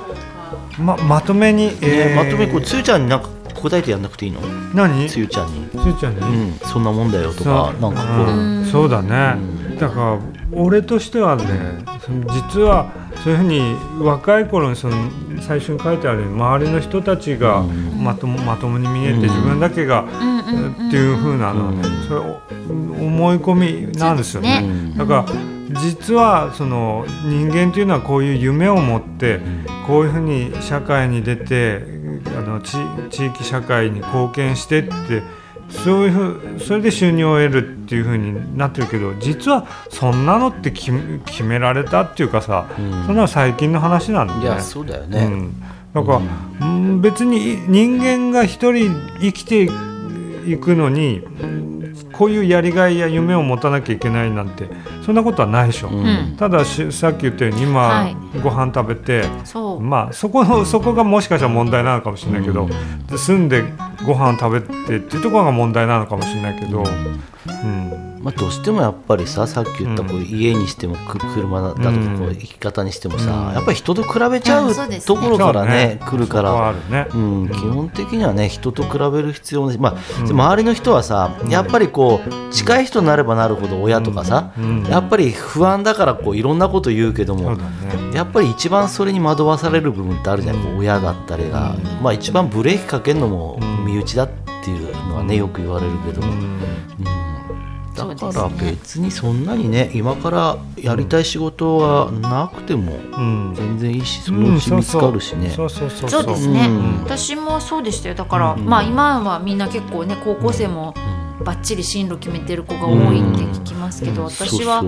ままとめに、えー。まとめこれれつゆちゃんになんか答えてやんなくていいの？何？つゆちゃんに、すーちゃんに、うん、そんなもんだよとかなんかこう、うん。そうだね、だから俺としてはねその実はそういうふうに若い頃にその最初に書いてあるように周りの人たちがまともまともに見えて自分だけが、っていうふうなのはねそれお思い込みなんですよね。だから実はその人間というのはこういう夢を持ってこういうふうに社会に出てあの地地域社会に貢献してってそういうふうそれで収入を得るっていうふうになってるけど実はそんなのって決められたっていうかさ、ん。そんなの最近の話なんだね。いやそうだよね、うん、だから、うん。別に人間が一人生きていくのにうんこういうやりがいや夢を持たなきゃいけないなんてそんなことはないでしょ、うん。うんただしさっき言ったように今、はい。ご飯食べてそう。まあそこのそこがもしかしたら問題なのかもしれないけど、で住んでご飯食べてっていうところが問題なのかもしれないけど、うんまあ、どうしてもやっぱりささっき言ったこううん。家にしてもく車だとかこう生き方にしてもさ、うん。やっぱり人と比べちゃうところからね来るから。うん、基本的にはね人と比べる必要ない、まあうん。周りの人はさやっぱりこう近い人になればなるほど親とかさ、うん。やっぱり不安だからこういろんなこと言うけどもやっぱり一番それに惑わされる部分ってあるじゃん、こう親だったりが、まあ、一番ブレーキかけるのもうん身内だっていうのはねよく言われるけども、うん。うんだから別にそんなにね今からやりたい仕事はなくてもうん。全然いいしそのうち見つかるしね。そうそう。そうそうですね、うん。私もそうでしたよ。だから、うんまあ今はみんな結構ね高校生もバッチリ進路決めてる子が多いって聞きますけど、うん。私は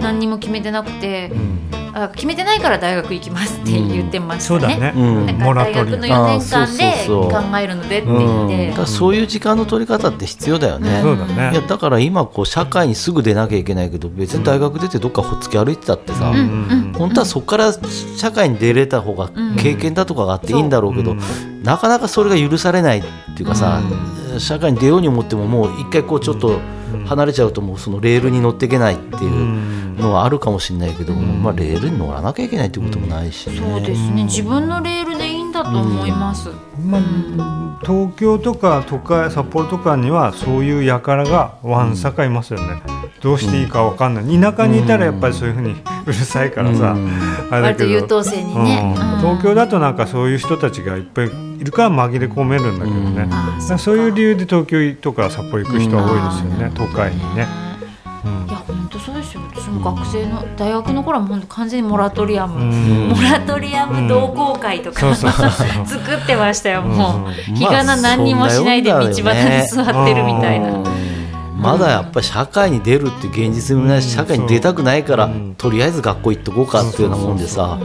何にも決めてなくて、うんあ決めてないから大学行きますって言ってましたね。そうだね、うんなん。モか大学のラトリアム4年間で考えるのでってう。ん。言ってそういう時間の取り方って必要だよね。そうだね。いやだから今こう社会にすぐ出なきゃいけないけど別に大学出てどっかほっつき歩いてたってさ、本当はそこから社会に出れた方がうん経験だとかがあっていいんだろうけど、うん。なかなかそれが許されないっていうかさ、社会に出ように思ってももう一回こうちょっと離れちゃうともうそのレールに乗っていけないっていうのはあるかもしれないけども、まあ、レールに乗らなきゃいけないってこともないしね。そうですね。自分のレールだと思います。まあ、東京とか都会札幌とかにはそういう輩がわんさかいますよね、どうしていいかわかんない。田舎にいたらやっぱりそういうふうにうるさいからさ、うん。あれだけど。優等生にね。東京だとなんかそういう人たちがいっぱいいるから紛れ込めるんだけどね、そういう理由で東京とか札幌行く人は多いですよね、うん。都会にね。うん。いや本当そうですよ。私も学生の大学の頃はもう本当完全にモラトリアム、うん。モラトリアム同好会とか、作ってましたよもう、うん日がな何にもしないで道端に座ってるみたいな、うん。まだやっぱり社会に出るっていう現実もないし、うん社会に出たくないから、うん。とりあえず学校行っとこうかっていうようなもんでさ、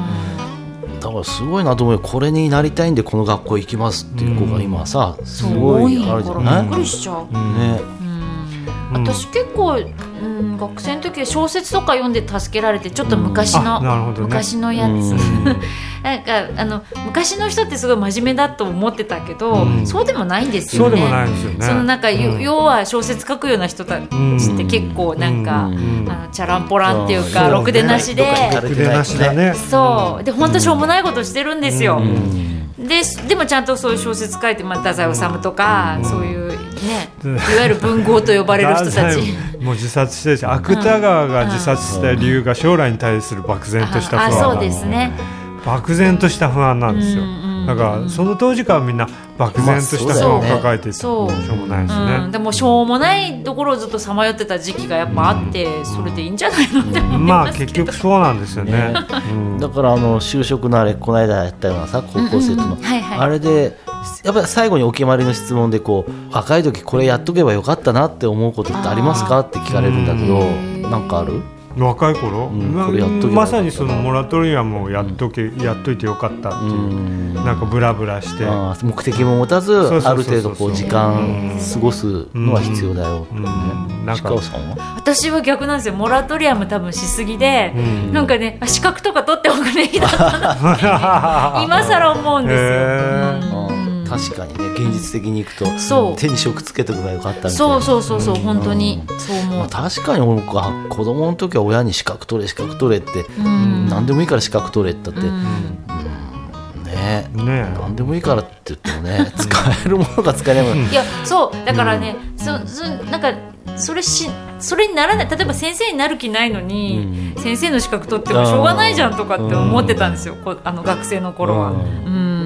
だからすごいなと思うよ。これになりたいんでこの学校行きますっていう子が今さ、すご多いいあるじゃからびっくない、りしちゃう、ね。うん私結構、うん、学生の時は小説とか読んで助けられてちょっと昔の、ね。昔のやつ、うん。なんかあの昔の人ってすごい真面目だと思ってたけど、うん。そうでもないんですよね。そうでもないですよね。そのなんか、要は小説書くような人たちって結構なんか、うん。あのチャランポランっていうか、うんろくでなしで。そう。で本当しょうもないことしてるんですよ。うん。ででもちゃんとそういう小説書いて、まあ、太宰治とか、そういうね。う んいわゆる文豪と呼ばれる人たち。もう自殺してるし、芥川が自殺した理由が将来に対する漠然とした不安あそうですね。漠然とした不安なんですよ。うんうんうんだからその当時からみんな漠然とした不安を抱えていた。しょそう。うもないですうん、ねでもしょうもないところをずっとさまよってた時期がやっぱあって、それでいいんじゃないのって思いまあますけど。結局そうなんですよね。うんだからあの就職のあれこの間やったようなさ高校生との、うん。うん。はいはい。あれでやっぱり最後にお決まりの質問でこう若い時これやっとけばよかったなって思うことってありますかって聞かれるんだけどうん。なんかある？若い頃、んまさにそのモラトリアムをやっとけ、やっといてよかったっていう、うん。なんかブラブラして、目的も持たずある程度こう時間過ごすのは必要だよってね。うん。なんか私は逆なんですよ。モラトリアム多分しすぎで、うん。なんかねあ資格とか取っておくべきだったな 今更思うんですよ、確かにね現実的にいくとそう。手に職つけておけばよかったみたいな。そうそうそうそう本当に。そう思う。まあ、確かに俺もあ子供の時は親に資格取れ資格取れって、うん。何でもいいから資格取れって言ったって、うん。ねね何でもいいからって言ってもね 使えるものが使えないもの、いやそうだからね、そそなんかそれしそれにならない例えば先生になる気ないのに、う先生の資格取ってもしょうがないじゃんとかって思ってたんですよ、こあの学生の頃は。ううん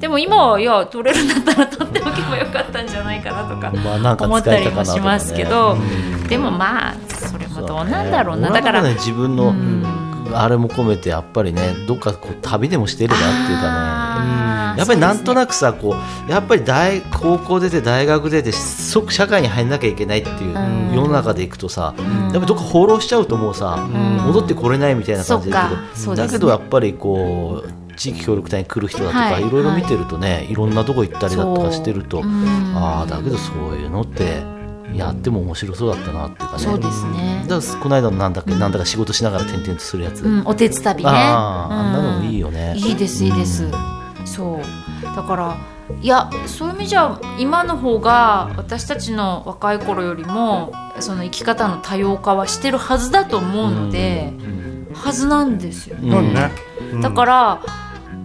でも今はいや取れるんだったら取っておけばよかったんじゃないかなとかまあなんか思ったりもしますけど、うん。でもまあそれもどうなんだろうな、そうねだから自分の、うん。あれも込めてやっぱりねどっかこう旅でもしてればっていうかね。やっぱりなんとなくさこうやっぱり大高校出て大学出て即社会に入んなきゃいけないっていううん。世の中でいくとさ、ん。やっぱりどっか放浪しちゃうともうさ、ん。戻ってこれないみたいな感じだけど、だけどやっぱりこう地域協力隊に来る人だとか、はい。い、ろいろ見てるとね、い、ろんなとこ行ったりだとかしてると、ああだけどそういうのってやっても面白そうだったなっていうかね。そうですね、だからこの間のなんだっけ、なんだか仕事しながら転々とするやつ、うん、おてつたびね。ああんなのもいいよね。いいですいいです、そう。だからいやそういう意味じゃ今の方が私たちの若い頃よりもその生き方の多様化はしてるはずだと思うので、はずなんですよね。そうね、うん。だから、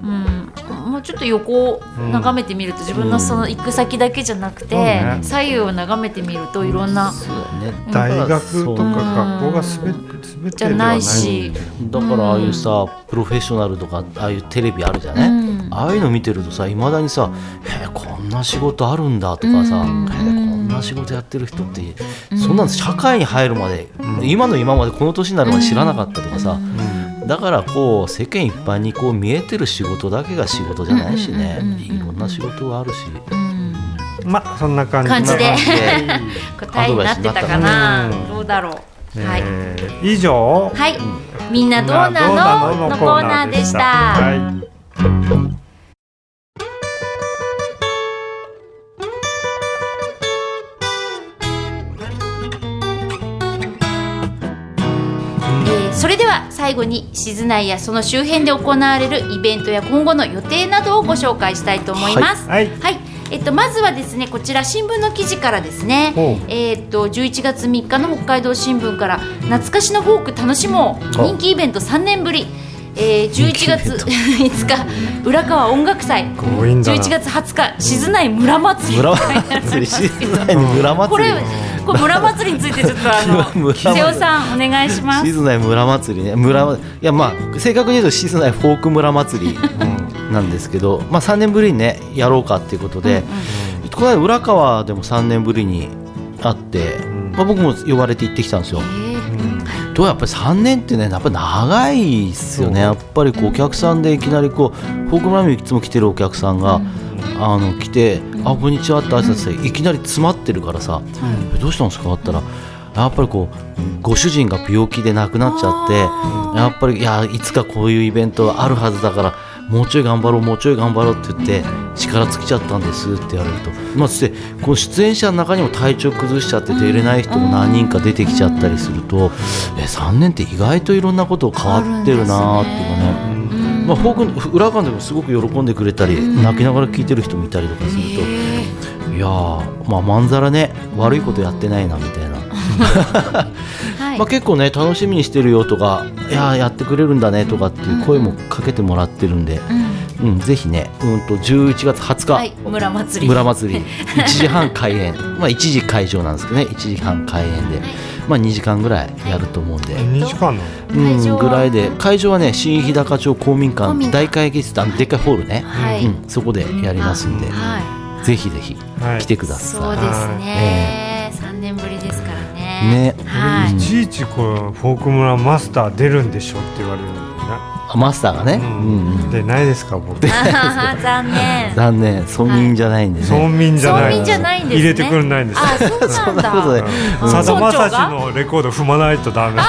うん、もうちょっと横を眺めてみると自分のその行く先だけじゃなくて、ね。左右を眺めてみるといろんな、そうだね大学とか学校がすべすべてではなじゃないいし、だからああいうさ、プロフェッショナルとかああいうテレビあるじゃね、うん。ああいうの見てるとさいまだにさ「へえこんな仕事あるんだ」とかさ「うん。へえこんな仕事やってる人って、そんなん社会に入るまで、今の今までこの年になるまで知らなかったとかさ、だからこう世間一般にこう見えてる仕事だけが仕事じゃないしね、いろんな仕事があるし。うん。まあそんな感じ感じで。で。答えになってたかな。うん。どうだろう、はい、えー以上。はい、みんなどうなの？のコーナーでした。はいは最後に静内やその周辺で行われるイベントや今後の予定などをご紹介したいと思います。はい。はい。えっと、まずはですねこちら新聞の記事からですね。えーっと11月3日の北海道新聞から懐かしのフォーク楽しもうあ人気イベント3年ぶり、えー、11月5日 浦川音楽祭。強引だな。11月20日静内村祭り。村祭り静内に村これ祭り。これ村祭りについてちょっとあの 瀬尾さんお願いします。静内村祭りね。村いやまあ正確に言うと静内フォーク村祭りなんですけど、まあ、3年ぶりにねやろうかっていうことで、この間浦川でも3年ぶりに会って、まあ、僕も呼ばれて行ってきたんですよ。とやっぱり3年ってねやっぱり長いですよね。やっぱりこうお客さんでいきなりこうフォーク村にいつも来てるお客さんが、あの来て「あこんにちは」って挨拶していきなり詰まってるからさ「えどうしたんですか?」って言ったらやっぱりこうご主人が病気で亡くなっちゃってやっぱりいやいつかこういうイベントがあるはずだからもうちょい頑張ろうもうちょい頑張ろうって言って力尽きちゃったんですって言われると、まあ、そしてこの出演者の中にも体調崩しちゃって出れない人も何人か出てきちゃったりするとえ3年って意外といろんなこと変わってるなーっていうかね。まあ、フォーク裏側でもすごく喜んでくれたり、泣きながら聞いてる人もいたりとかすると、いやー、まあ、まんざらね悪いことやってないなみたいな、はいまあ、結構ね楽しみにしてるよとかいやーやってくれるんだねとかっていう声もかけてもらってるんで、うん。ぜひね、うん、と11月20日、はい村祭り。村祭り。1時半開演。まあ1時会場なんですけどね1時半開演で、まあ、2時間ぐらいやると思うんで。2時間の？うん、ぐらいで。会場はね新日高町公民館大会議室あのでっかいホールね、はい。うん、そこでやりますんで、はい。ぜひぜひはい。来てください、そうですね、三年ぶりですからね。ねはい。いちいちこうフォーク村マスター出るんでしょって言われるんだよあマスターがね、ね、うんうん。でないですか僕。残念。残念。村民じゃないんでね、村民じゃない村民じゃないんですね入れてくれないんですあそうなんだ。そんなことでうん。さだまさしのレコード踏まないとダメ。あ、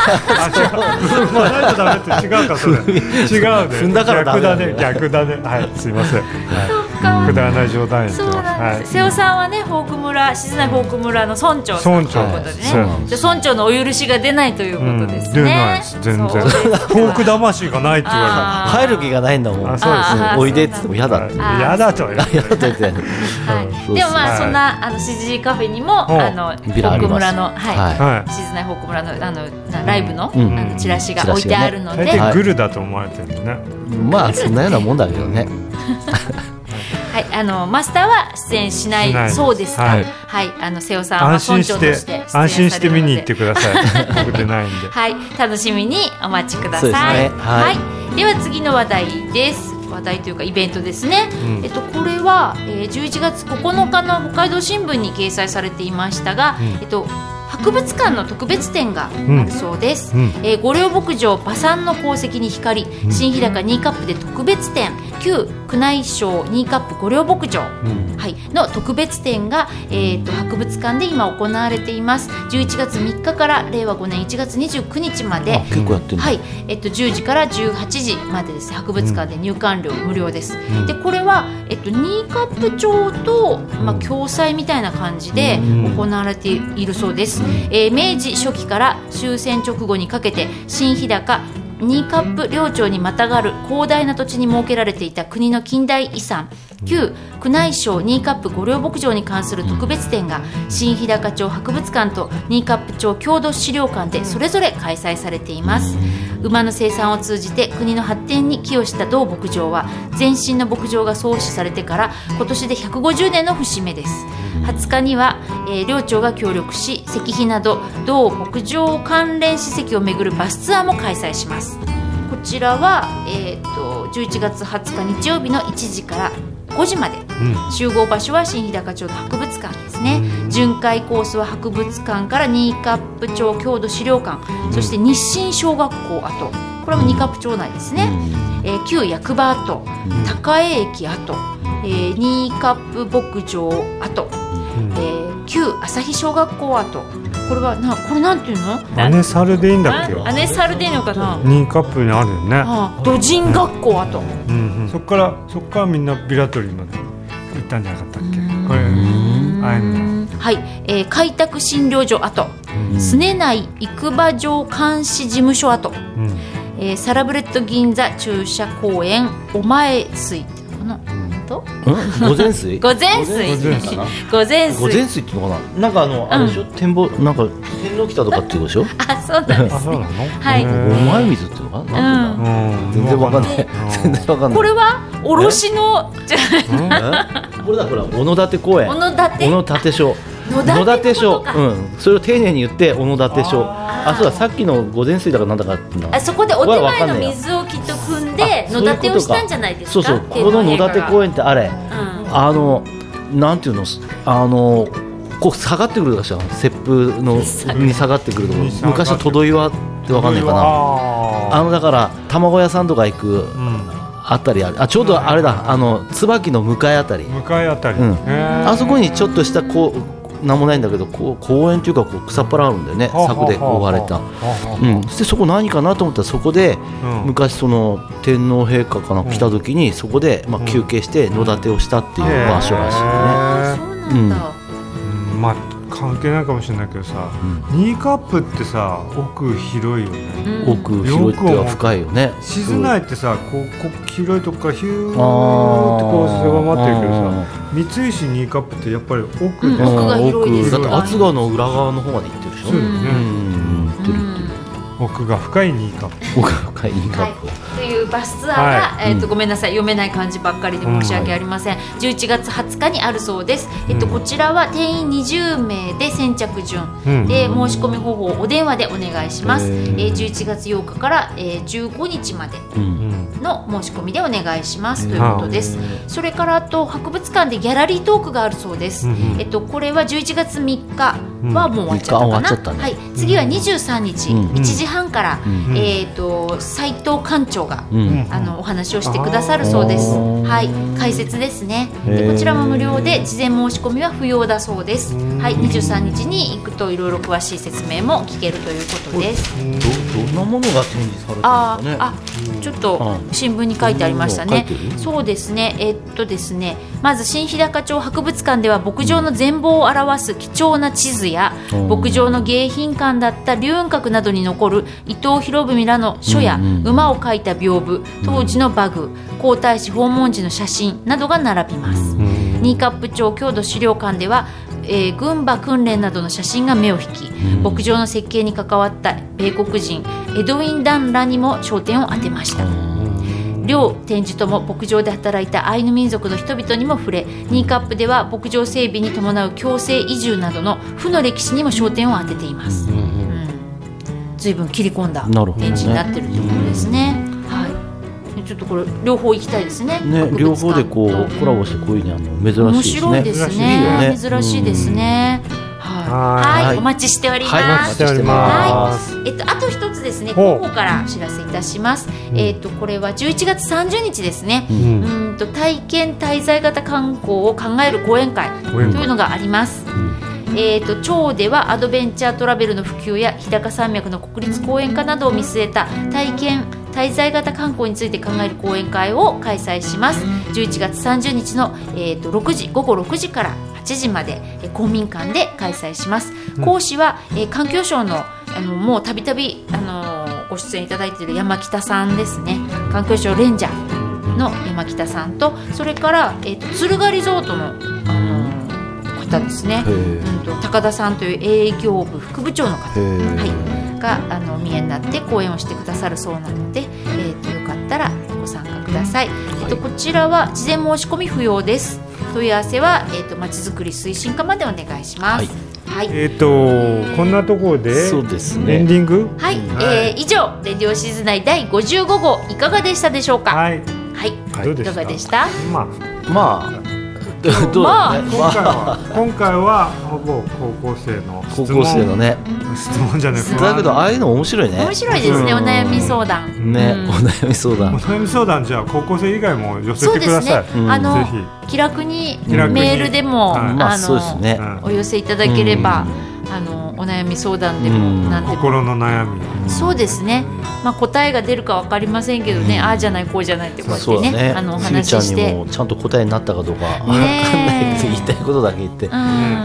違う。踏まないとダメって違うかそれ。違うね。踏んだから逆だね。逆だね。はい、すいません。はい、くだらない冗談言ってそうます。なんです、瀬尾さんはねフォーク村静内フォーク村の村長さんという村長ことでねじゃあ村長のお許しが出ないということですね、出ないです。全然。フォーク魂がないって言わあー。入る気がないんだもん。あそうです。あーおいでって言っても嫌だって。嫌だとは言って 嫌だって言ってはい。でもまあ、はいそんなあの CG カフェにもう。んあのフォーク村のはい。静内フォーク村のあのなライブの,、うん。あのチラシが置いてあるので、グルだと思われてるね。まあそんなようなもんだけどね はい、あのマスターは出演しないそうですが、ははいい、あの瀬尾さんは安村心して長として安心して見に行ってくください。僕出ないんで。はい、楽しみにお待ちください。ねはいい、では次の話題です。話題というかイベントですね。うんえっとこれは、えー、11月9日の北海道新聞に掲載されていましたが、うんえっと博物館の特別展があるそうです。うん。えー五稜牧場馬産の功績に光、新日高2カップで特別展旧宮内省2カップ五稜牧場、うん。はい、の特別展が、えー、と博物館で今行われています。11月3日から令和5年1月29日まで。あ結構やってるはい。えっと、10時から18時までです。ね博物館で入館料無料です、ん。でこれは、えっと、新カップ町と、まあ、共催みたいな感じでうん。行われているそうです、えー明治初期から終戦直後にかけて新日高新カップ領町にまたがる広大な土地に設けられていた国の近代遺産旧宮内省ニーカップ御陵牧場に関する特別展が新日高町博物館とニーカップ町郷土資料館でそれぞれ開催されています。馬の生産を通じて国の発展に寄与した同牧場は前身の牧場が創始されてから今年で150年の節目です。20日には、えー両庁が協力し石碑など同牧場関連史跡を巡るバスツアーも開催します。こちらは、えー、と11月20日日曜日の1時から5時まで。うん。集合場所は新日高町の博物館ですね。巡回コースは博物館から新カップ町郷土資料館。そして日清小学校跡。これも新カップ町内ですね、えー旧役場跡。高江駅跡、えー、新カップ牧場跡、えー旧旭小学校跡これはなこれなんていうの？アネサルでいいんだっけ？アネサルでいいのかな？ニーカップにあるよね、ああ土人学校跡うんうん、そっからそっからみんなビラトリまで行ったんじゃなかったっけ？これああはい、えー開拓診療所跡。すね内育馬場監視事務所跡、うん。えーサラブレッド銀座駐車公園。お前水っていうのかな、と？うん？午前水？午前水。午前水かな。午前水。午前水っていうのかな？なんかあのあれでしょ？展望なんか天皇北とかっていうでしょ？あそうなんですあそうなの？はい。へおー前水っていうのかな？うん。全然わかんない。うん。全然わかんない。これは？卸のじゃえ？これだほら小野立公園。小野立。小野立署野野立立署のことか。うん。それを丁寧に言って小野立署ああそうださっきの午前水だかなんだかあそこでお手前の水をきっと汲んであ野立てをしたんじゃないですか？そうそう。この野立公園ってあれ。うん。あのなんていうの？あのこう下がってくるでしょ雪風のに下がってくるところ。昔のトド岩ってわかんないかな。ああのだから卵屋さんとか行くうん。あたりある。あちょうどあれだ。あの椿の向かいあたり。向かいあたり、うん。あそこにちょっとしたこうなんもないんだけどこう公園っていうかこう草っぱらあるんだよねはあ柵で覆われた。はあはあはあ。うん、そしてそこ何かなと思ったらそこでうん。昔その天皇陛下かな来た時にそこでまあうん。休憩して野立てをしたっていう場所らしいよね。うなんだ、うん。まあ関係ないかもしれないけどさ、ニーカップってさ奥広いよね、うん。奥広いっていうか深いよね。静内ってさこうこう広いとこからヒューってこう狭まってるけどさ三石ニーカップってやっぱり奥で。うん。奥が広いですだって厚川の裏側の方まで行ってるでしょ。そうよね、うん、行ってるうん。奥が深いニーカップ。奥が深いいいカはいップ。、というバスツアーが、はい。えっとうん。ごめんなさい。読めない漢字ばっかりで申し訳ありません、11月20日にあるそうです、えっとうんこちらは定員20名で先着順、うん。で申し込み方法をお電話でお願いします、へえーー11月8日から、えー15日までうん。うんの申し込みでお願いします、ということです。それからあと博物館でギャラリートークがあるそうです、うんうん。えっと、これは11月3日はもう終わっちゃったかうんな、ね。はい、次は23日、うん。1時半から、うん。えっと斉藤館長が、うん。うんあのお話をしてくださるそうです。はい、解説ですね。でこちらも無料で事前申し込みは不要だそうです。うん。はい、23日に行くといろいろ詳しい説明も聞けるということです。どどんなものが展示されてるんですかね？あ、ちょっとうん新聞に書いてありましたね。そうですね。えっとですね、まず新日高町博物館では牧場の全貌を表す貴重な地図や、うん。牧場の迎賓館だった龍雲閣などに残る伊藤博文らの書や、馬を描いた屏風、当時の馬具、皇太子訪問時の写真などが並びます。新カップ町郷土資料館では、えー軍馬訓練などの写真が目を引き、ん。牧場の設計に関わった米国人エドウィン・ダンらにも焦点を当てました。両展示とも牧場で働いたアイヌ民族の人々にも触れニーカップでは牧場整備に伴う強制移住などの負の歴史にも焦点を当てています、うん、随分切り込んだ展示になってるとことですね。はいちょっとこれ両方行きたいですね。ね両方でことうコラボしてこういうのやるの珍面しいですね。白いです珍しいねよね。珍しいですね、はい。お待ちしております、はいお待ちしております、えっと、あと一つですね、広報からお知らせいたします。えっと、これは11月30日ですね。ううんと体験滞在型観光を考える講演会というのがあります。えー、と町ではアドベンチャートラベルの普及や日高山脈の国立公園化などを見据えた体験滞在型観光について考える講演会を開催します。11月30日の、えー、と6時午後6時から8時までえー公民館で開催します。講師は、えー環境省のあのもうたびたびあのーご出演いただいている山北さんですね。環境省レンジャーの山北さんとそれから、えー、と鶴ヶリゾートの、あのー方ですね。うん、と高田さんという営業部副部長の方。はいがあのお見えになって講演をしてくださるそうなので、えー、とよかったらご参加ください、えっとこちらは事前申し込み不要です。問い合わせは、えー、とまちづくり推進課までお願いします。はい、えっ、とこんなところでそうですエンねディング？はい、はいえー以上レディオシズ内第55号いかがでしたでしょうか？はい。はい、どうでした？いかがでした？まあ。まあまあね。今回は今回はほぼ高校生の高質問。校生のね質問じゃな。いだけどああいうの面白いね。面白いですね、うんお悩み相談。ね、うんお悩み相お談悩み相談じゃあ高校生以外も寄せそうですねてください、うん。あのぜ気楽に気楽に。メールでも、ああそうですね。うん。お寄せいただければ、あのお悩み相談でもうん。何でも、心の悩み。そうですね、まあ、答えが出るか分かりませんけどね、ああじゃないこうじゃないってこうやってねね。あのおしずちゃんに話しして。もちゃんと答えになったかどうか。わかんないねえけど言いたいことだけ言って。うん。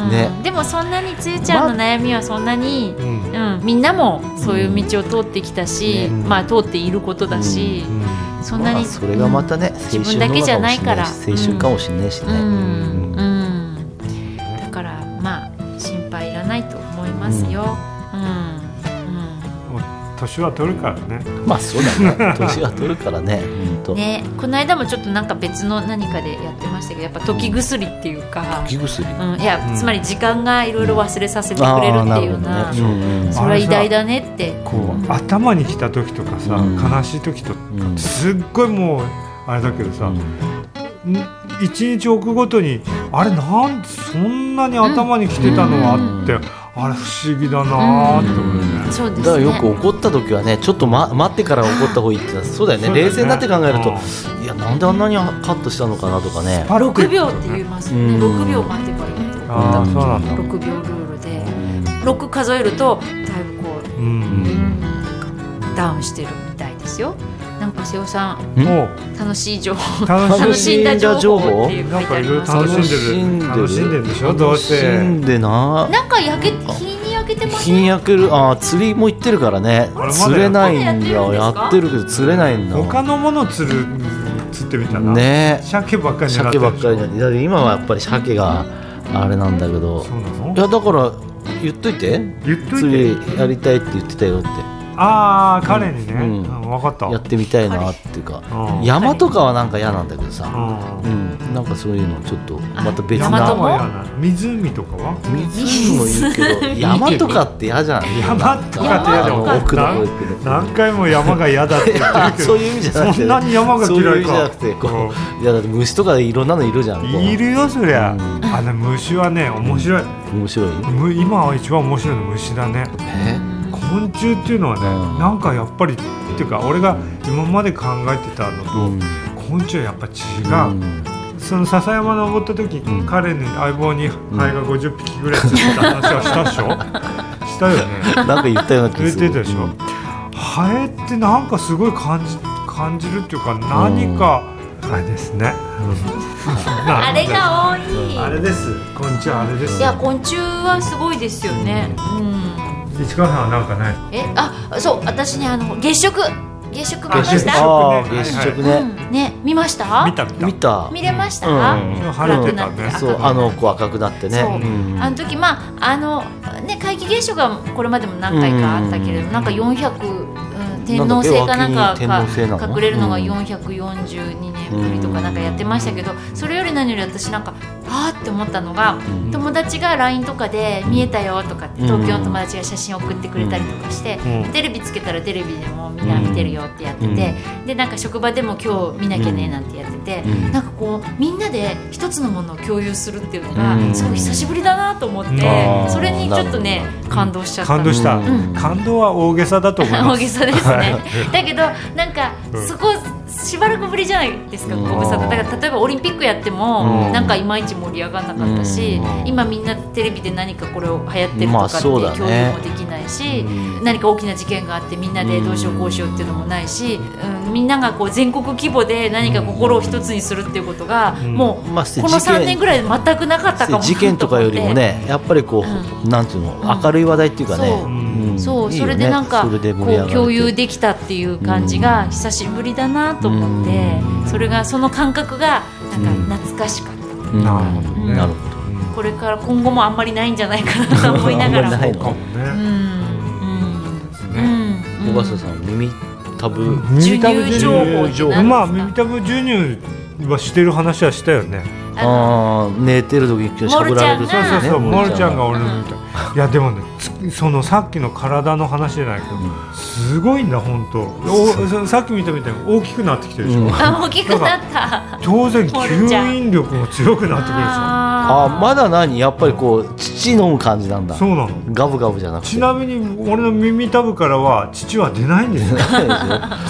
ね。でもそんなにつゆちゃんの悩みはそんなに、うんうん、みんなもそういう道を通ってきたし、ねまあ通っていることだし、そんなに、まあそれがまたね、自分だけじゃないから。青春かもしれないし青春かもしれないしね、ますよ。うん、年は取るからね。まあそうだね。年が取るからね。ね、この間もちょっとなんか別の何かでやってましたけど、やっぱ時薬っていうか。気薬。うん、いや、うん。つまり時間がいろいろ忘れさせてくれるっていうなそれは偉大だねって。こう頭にきた時とかさ、うん。悲しい時とうんすっごいもうあれだけどさ、うんん一日置くごとにあれなんそんなに頭にきてたのはあって、あれ不思議だなーって思うね、そうですね。だからよく怒った時はねちょっと、ま、待ってから怒った方がいいってそうだよね。そうだよね。冷静になって考えるとうん。いやなんであんなにカットしたのかなとかね。パッて6秒って言いますよね、うん。6秒待ってからってああそうなんだ6秒ルールで6数えるとだいぶこう、うん、うん。ダウンしてるみたいですよなんか瀬尾さん楽しい情報楽しんだ情報？っていう書ないんかいろいろてあります楽しけんでる。楽しんでるでしょ？どうせ楽しんでなどなんか焼け日に焼けてます日に焼ける？あー釣りも行ってるからね。釣れないんだやってるけど釣れないんだ他のもの釣る釣ってみたなね。鮭ばっかり狙って鮭ばっかりだだって今はやっぱり鮭があれなんだけど。ょそうなの？いやだから言っといて。言っとい釣てりやりたいって言ってたよってああ彼にね、うん。うん分かった。やってみたいなっていうかうん山とかはなんか嫌なんだけどさ。ううん。なんかそういうのちょっとまたん、別山ともな。湖とかは？湖もいいけど山とかって嫌じゃん山とかって嫌だあも奥の方行くの何回も山が嫌だって言ってるけどそういう意味じゃなくてそんなに山がそういう嫌いか意味じゃなくてこういやだって虫とかいろんなのいるじゃんいるよそりゃ、うんあの虫はね面白い、面白いむ今は一番面白いの虫だねえ昆虫っていうのはね、うん。なんかやっぱりっていうか俺が今まで考えてたのと、うん。昆虫はやっぱ違う、うん。その笹山登った時、うん。彼に相棒にハエが50匹ぐらいついた話はしたでしょ？したよね。なんか言ったような気言っがする。てたでしょ、ハエってなんかすごい感じ感じるっていうか何か、あれですね、あれが多い。あれです。昆虫はあれですいや昆虫はすごいですよね。うん市川さんはなんかないえあそう私ねあの月食。月食見ま月食した月食うねん。ね見ました？見た見た。見た。見れました、うん。晴れてたねそうあのこう赤くなってねそううん。あの時まああのね皆既月食がこれまでも何回かあったけれど、うん。なん。か400、うん、天王星かなん。かが隠れるのがうん。442年ぶりとかなん。かやってましたけど、それより何より私なん。かあーって思ったのが、うん。友達が LINE とかで見えたよとかってうん。東京の友達が写真送ってくれたりとかして、うん。テレビつけたらテレビでもみんな見てるよってやってて、でなんか職場でも今日見なきゃねなんてやってて、うん。なんかこうみんなで一つのものを共有するっていうのがうん。すごい久しぶりだなと思って、それにちょっとね感動しちゃった。感動した、うん。感動は大げさだと思います。大げさですね。だけどなんかうん。そこしばらくぶりじゃないですかうん。ご無沙汰。だから例えばオリンピックやってもうん。なんかいまいち盛り上がらなかったしうん。今みんなテレビで何かこれを流行ってるとまかって共有もできないしうん。何か大きな事件があってみんなでどうしようこうしようっていうのもないしうんみんながこう全国規模で何か心を一つにするっていうことがうん。もうこの3事件年ぐらい全くなかったかも。な事件とかよりもね やっぱりこう、うなんていうの、うん。明るい話題っていうかね、そう。それでなんかこう共有できたっていう感じが久しぶりだなと思ってうん。それがその感覚がなんか懐かしかった。うんなるほどね。なるほこれから今後もあんまりないんじゃないかなと思いながら。ないものかもね、うん。うん。ね。うん。ど小笠さん耳たぶ。耳たぶ授乳情報まあ耳たぶ授乳はしてる話はしたよね。あのあー寝てる時にしゃぶられるそうそうそう、ねモルちゃんが俺の耳た。ぶいやでもねつそのさっきの体の話じゃないけど、すごいんだ本当。おそさっき見たみたいに大きくなってきてるでしょ、うん。あ大きくなった。当然吸引力も強くなってくるでしああまだ何？やっぱりこう乳飲む感じなんだ。ょそうなの。ガブガブじゃなくて。ちなみに俺の耳たぶからは乳は出ないんですよ。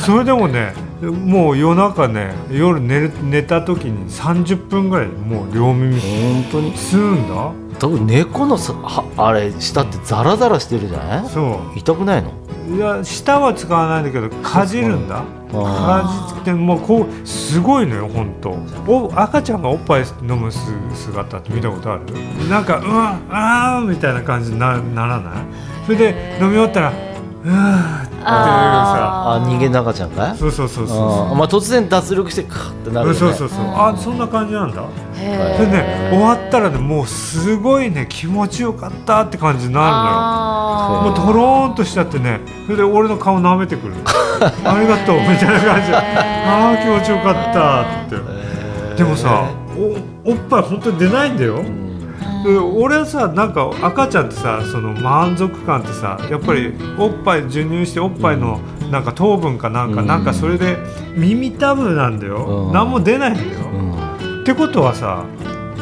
それでもねもう夜中ね夜寝る寝た時に30分ぐらいでもう両耳。本当に？吸うんだ。多分猫のさはあれ舌ってザラザラしてるじゃない？そ痛くないの？ういや舌は使わないんだけどかじるんだ。あかじってもうこうすごいのよ本当。お赤ちゃんがおっぱい飲むす姿って見たことある？なんかうわあーみたいな感じになならない？それで飲み終わったらーってさあ人間の赤ちゃんかい？そうそうそうそうまあ突然脱力してカーってなるよね。そうそうそうあそんな感じなんだ。へでね終わったらねもうすごいね気持ちよかったって感じになあるのよ。もうとろーんとしちゃってねそれで俺の顔舐めてくる。ありがとうみたいな感じ。でああ気持ちよかったって。でもさおおっぱい本当に出ないんだよ。うん。で俺はさなんか赤ちゃんってさその満足感ってさやっぱりおっぱい授乳しておっぱいのなんか糖分かなんか、うん。なんかそれで耳たぶなんだよ、うん。何も出ないんだよ、うん。ってことはさ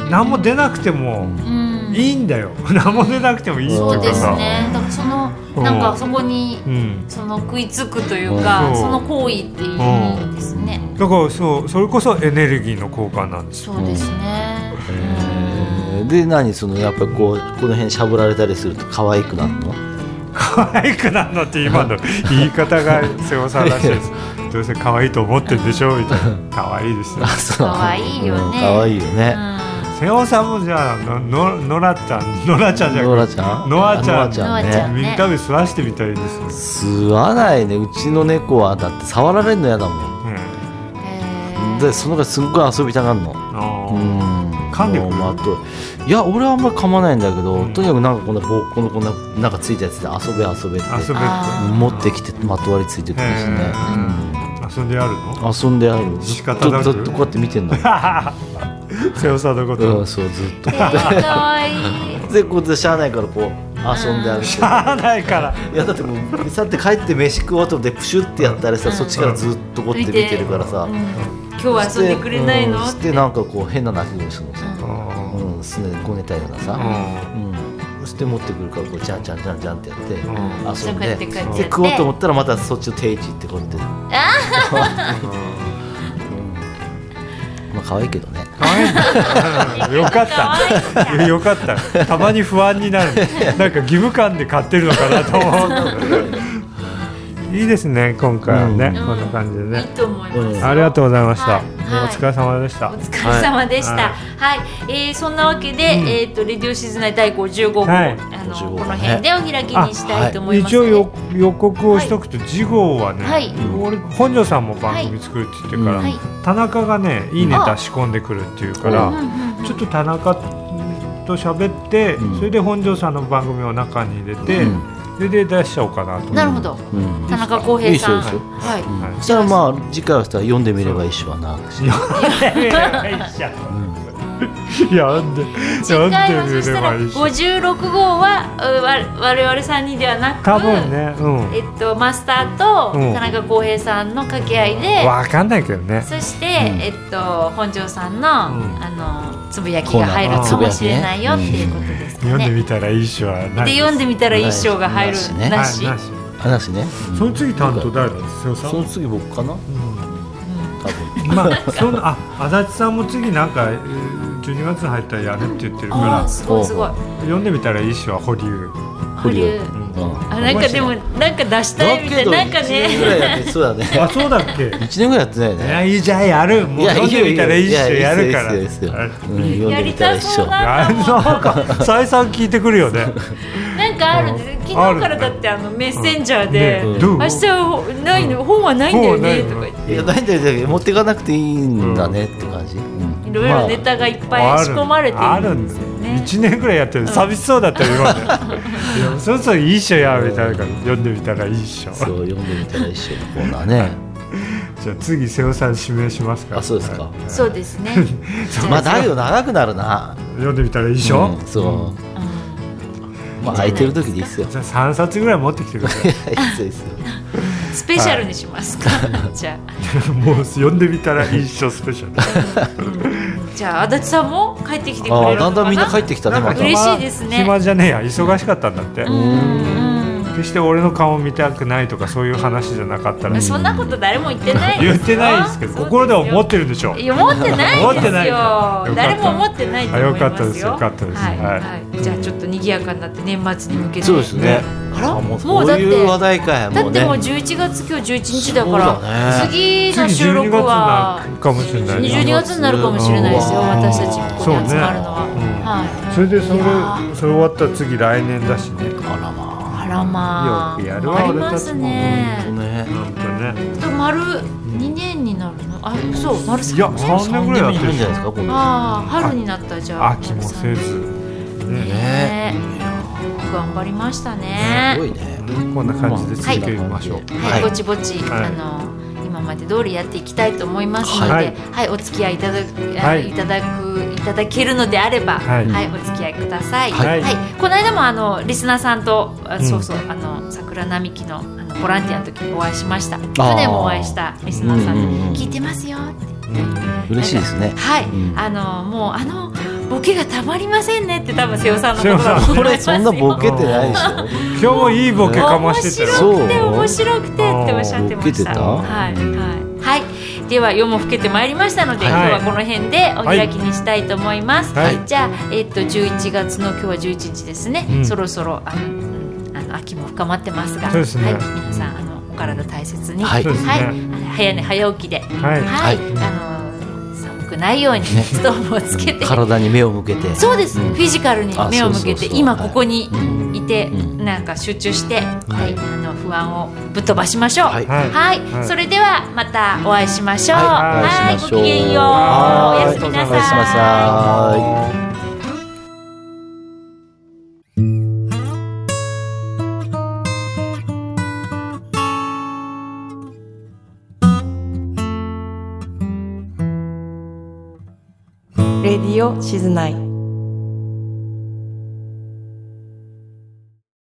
何も出なくてもうん。いいんだよ。何も出なくてもいいっていうそうですかさね。だからそのうん。なんかそこにうん。その食いつくというかうん。その行為っていいですね。だからそうそれこそエネルギーの交換なんですよ。そうですね。えーで何そのやっぱりこうこの辺しゃぶられたりすると可愛くなるの？可愛くなるのって今の 言い方が瀬尾さんらしいです。どうせ可愛いと思ってるでしょ？みたいな。可愛いですよ。あそう。可愛いよね。うん可愛いよね。瀬尾さんもじゃあのののらちゃんのらちゃんじゃなくノラちゃん？ノアちゃん。ノアちゃんノアちゃんね。耳たぶ吸わしてみたいです、吸わないね。うちの猫はだって触られるの嫌だもん。へー。でそのがすっごい遊びたがるの。うん。噛んでくる？もうまといや俺はあんまり噛まないんだけど、うん。とにかくなんかこんな棒このこんななんかついたやつで遊べ遊べって遊べっあ持ってきてまとわりついてくるしね、へて遊んでやるの？うん遊んである。ずっと仕方なく。ずっとこうやって見てんの瀬尾 さんのこと、うんそうずっとえー可愛いでこうやってしゃあないからこう遊んであげてしゃあないから。いやだってもうさって帰って飯食おうと思ってプシュってやったらさ、うん。そっちからずっとこうやって見てるからさ、うん今日は遊んでくれないの？うんしてなんかこう変な鳴き声するのさ、ううん、すねこねたようなさ、ん。うん。そして持ってくるからこうジャンジャンジャンジャンってやって、ん。遊んで。で食おうと思ったらまたそっちの定位置行ってこうやって、まあ可愛いけどね。可愛い。んだよかった。よかった。たまに不安になる。なんか義務感で買ってるのかなと思ういいですね今回はね、うん。こんな感じでいいね、と思いますよ。ありがとうございました、はい。お疲れ様でした、お疲れ様でした。ははい。い、えーそんなわけで、えっ、とレディオシズナイ第55号、はい。あの55この辺でお開きにしたいと思います、一応よ予告をしとくと、次号はね、はい。俺本庄さんも番組作るって言ってるから、はい。田中がねいいネタ仕込んでくるっていうから、ちょっと田中と喋って、うん。それで本庄さんの番組を中に入れて、うんそれで出しちゃおうかなと。なるほど。うん。田中康平さん。いいですよ。はい。うん。はいそしたらまあ次回はさ読んでみればいいしはないやなんで次な ん 回はで見そしたらればいいし56号はうわ我々三人ではなく、多分ねうん。えっとマスターとうん。田中康平さんの掛け合いで。わかんないけどね。そして、ん。えっと本庄さんの、ん。あのつぶやきが入るかもしれないよっていうことですかね。読んでみたらいいしはないで読んでみたら一生が入るなしねなし。はい。なし話ね、うんその次担当誰だ瀬尾さん？その次僕かな？多分。まあそのあ足立さんも次なんかえー12月に入ったらやるって言ってるかあら。あすごいすごい。読んでみたらいいしは保留。保留。うん。あなんかでもなんか出したいみたいななんか1年ぐらいね。そうだね。あそうだっけ？1年ぐらいやってないよいねやいいじゃあやる。もう読んでみたらいいっしょやるから。やりたそうな。んか再三聞いてくるよね。なんかあるんです昨日からだってあのメッセンジャーで明日はないの本はないんだよねとか言って。いやないんだよ持っていかなくていいんだねって感じ、ろいろネタがいっぱい仕込まれているんですよね。1年ぐらいやってる寂しそうだったよ今まで。いやそろそろいいっしょやみたいな。から読んでみたらいいっしょ。そう読んでみたら一緒のコーナーね。じゃあ次瀬尾さん指名しますか。らあそうですか。そうですね。まあだけど長くなるな。読んでみたらいいっしょ、うんそう、まあ空いてる時でいいっすよ。じゃあ3冊ぐらい持ってきてください。いやいいっすよいいっす。よスペシャルにしますか。じゃもう読んでみたらいいっしょスペシャル。あ、じゃあ足立さんも帰ってきてくあれるのかな？あだんだんみんな帰ってきたねまた。嬉しいですね。暇じゃねえや。忙しかったんだって、うん決して俺の顔見たくないとかそういう話じゃなかったらうん。そんなこと誰も言ってないですよ。言ってないですけど心では思ってるでしょいや思ってない思ってない。ですよか。誰も思ってないと思いますよ。あよかったです。よかったです。はい、はい。はい。じゃあちょっと賑やかになって年末に向けて。そうですね。あら？もうだって話題かやもうね。だってもう11月今日11日だからそうだね。次の次12収録月はなかもしれない。ね12月になるかもしれないですようん。私たちここに集まるのは、そうねうん。はい。それでそれそれ終わったら次来年だしね。あらまあらまあよくやるわありますね。あ本当ね。なんかねと丸2年になるの？あそう丸3いや年3年ぐらいやってるんじゃないですかああ春になったじゃあ秋もせず。ね。ね頑張りましたすねごいね。こんな感じで続けましょう。はい、はいぼちぼち、はい。あの今まで通りやっていきたいと思いますので、ははいい、お付き合いいただく、はい。い、ただくいただけるのであれば、ははいい、お付き合いください。はい。この間もあのリスナーさんと、あん。そうそうあの桜並木のあのボランティアの時にお会いしました。去年もお会いしたリスナーさんで、うんうんうん。聞いてますよって。嬉しいですね。はい、うん。あのもうあのボケがたまりませんねって多分瀬尾さんのことこれ思いますよ。そんなボケてないでしょ？今日もいいボケかましてたよそう。面白くて面白くてっておっしゃってました。ボケてたはい。はい。はい。では夜も更けてまいりましたので、はい。今日はこの辺でお開きにしたいと思います。はい。じゃあえっと11月の今日は11日ですね。うん。そろそろあの、うんあの秋も深まってますが、ね。はい。皆さんあのお体大切に、はい。ね。はい。早寝早起きで、はい。はい、あの寒くないようにストーブをつけて。体に目を向けて。そうです、うん。フィジカルに目を向けて。あそうそうそう。今ここにうんいて、うんなんか集中して、はい、あの不安をぶっ飛ばしましょう。は、はい。いはい。はい。はい。それではまたお会いしましょう。はい。はいお会いしましょう。ごきげんよう。はい。おやすみなさい。レディオ静内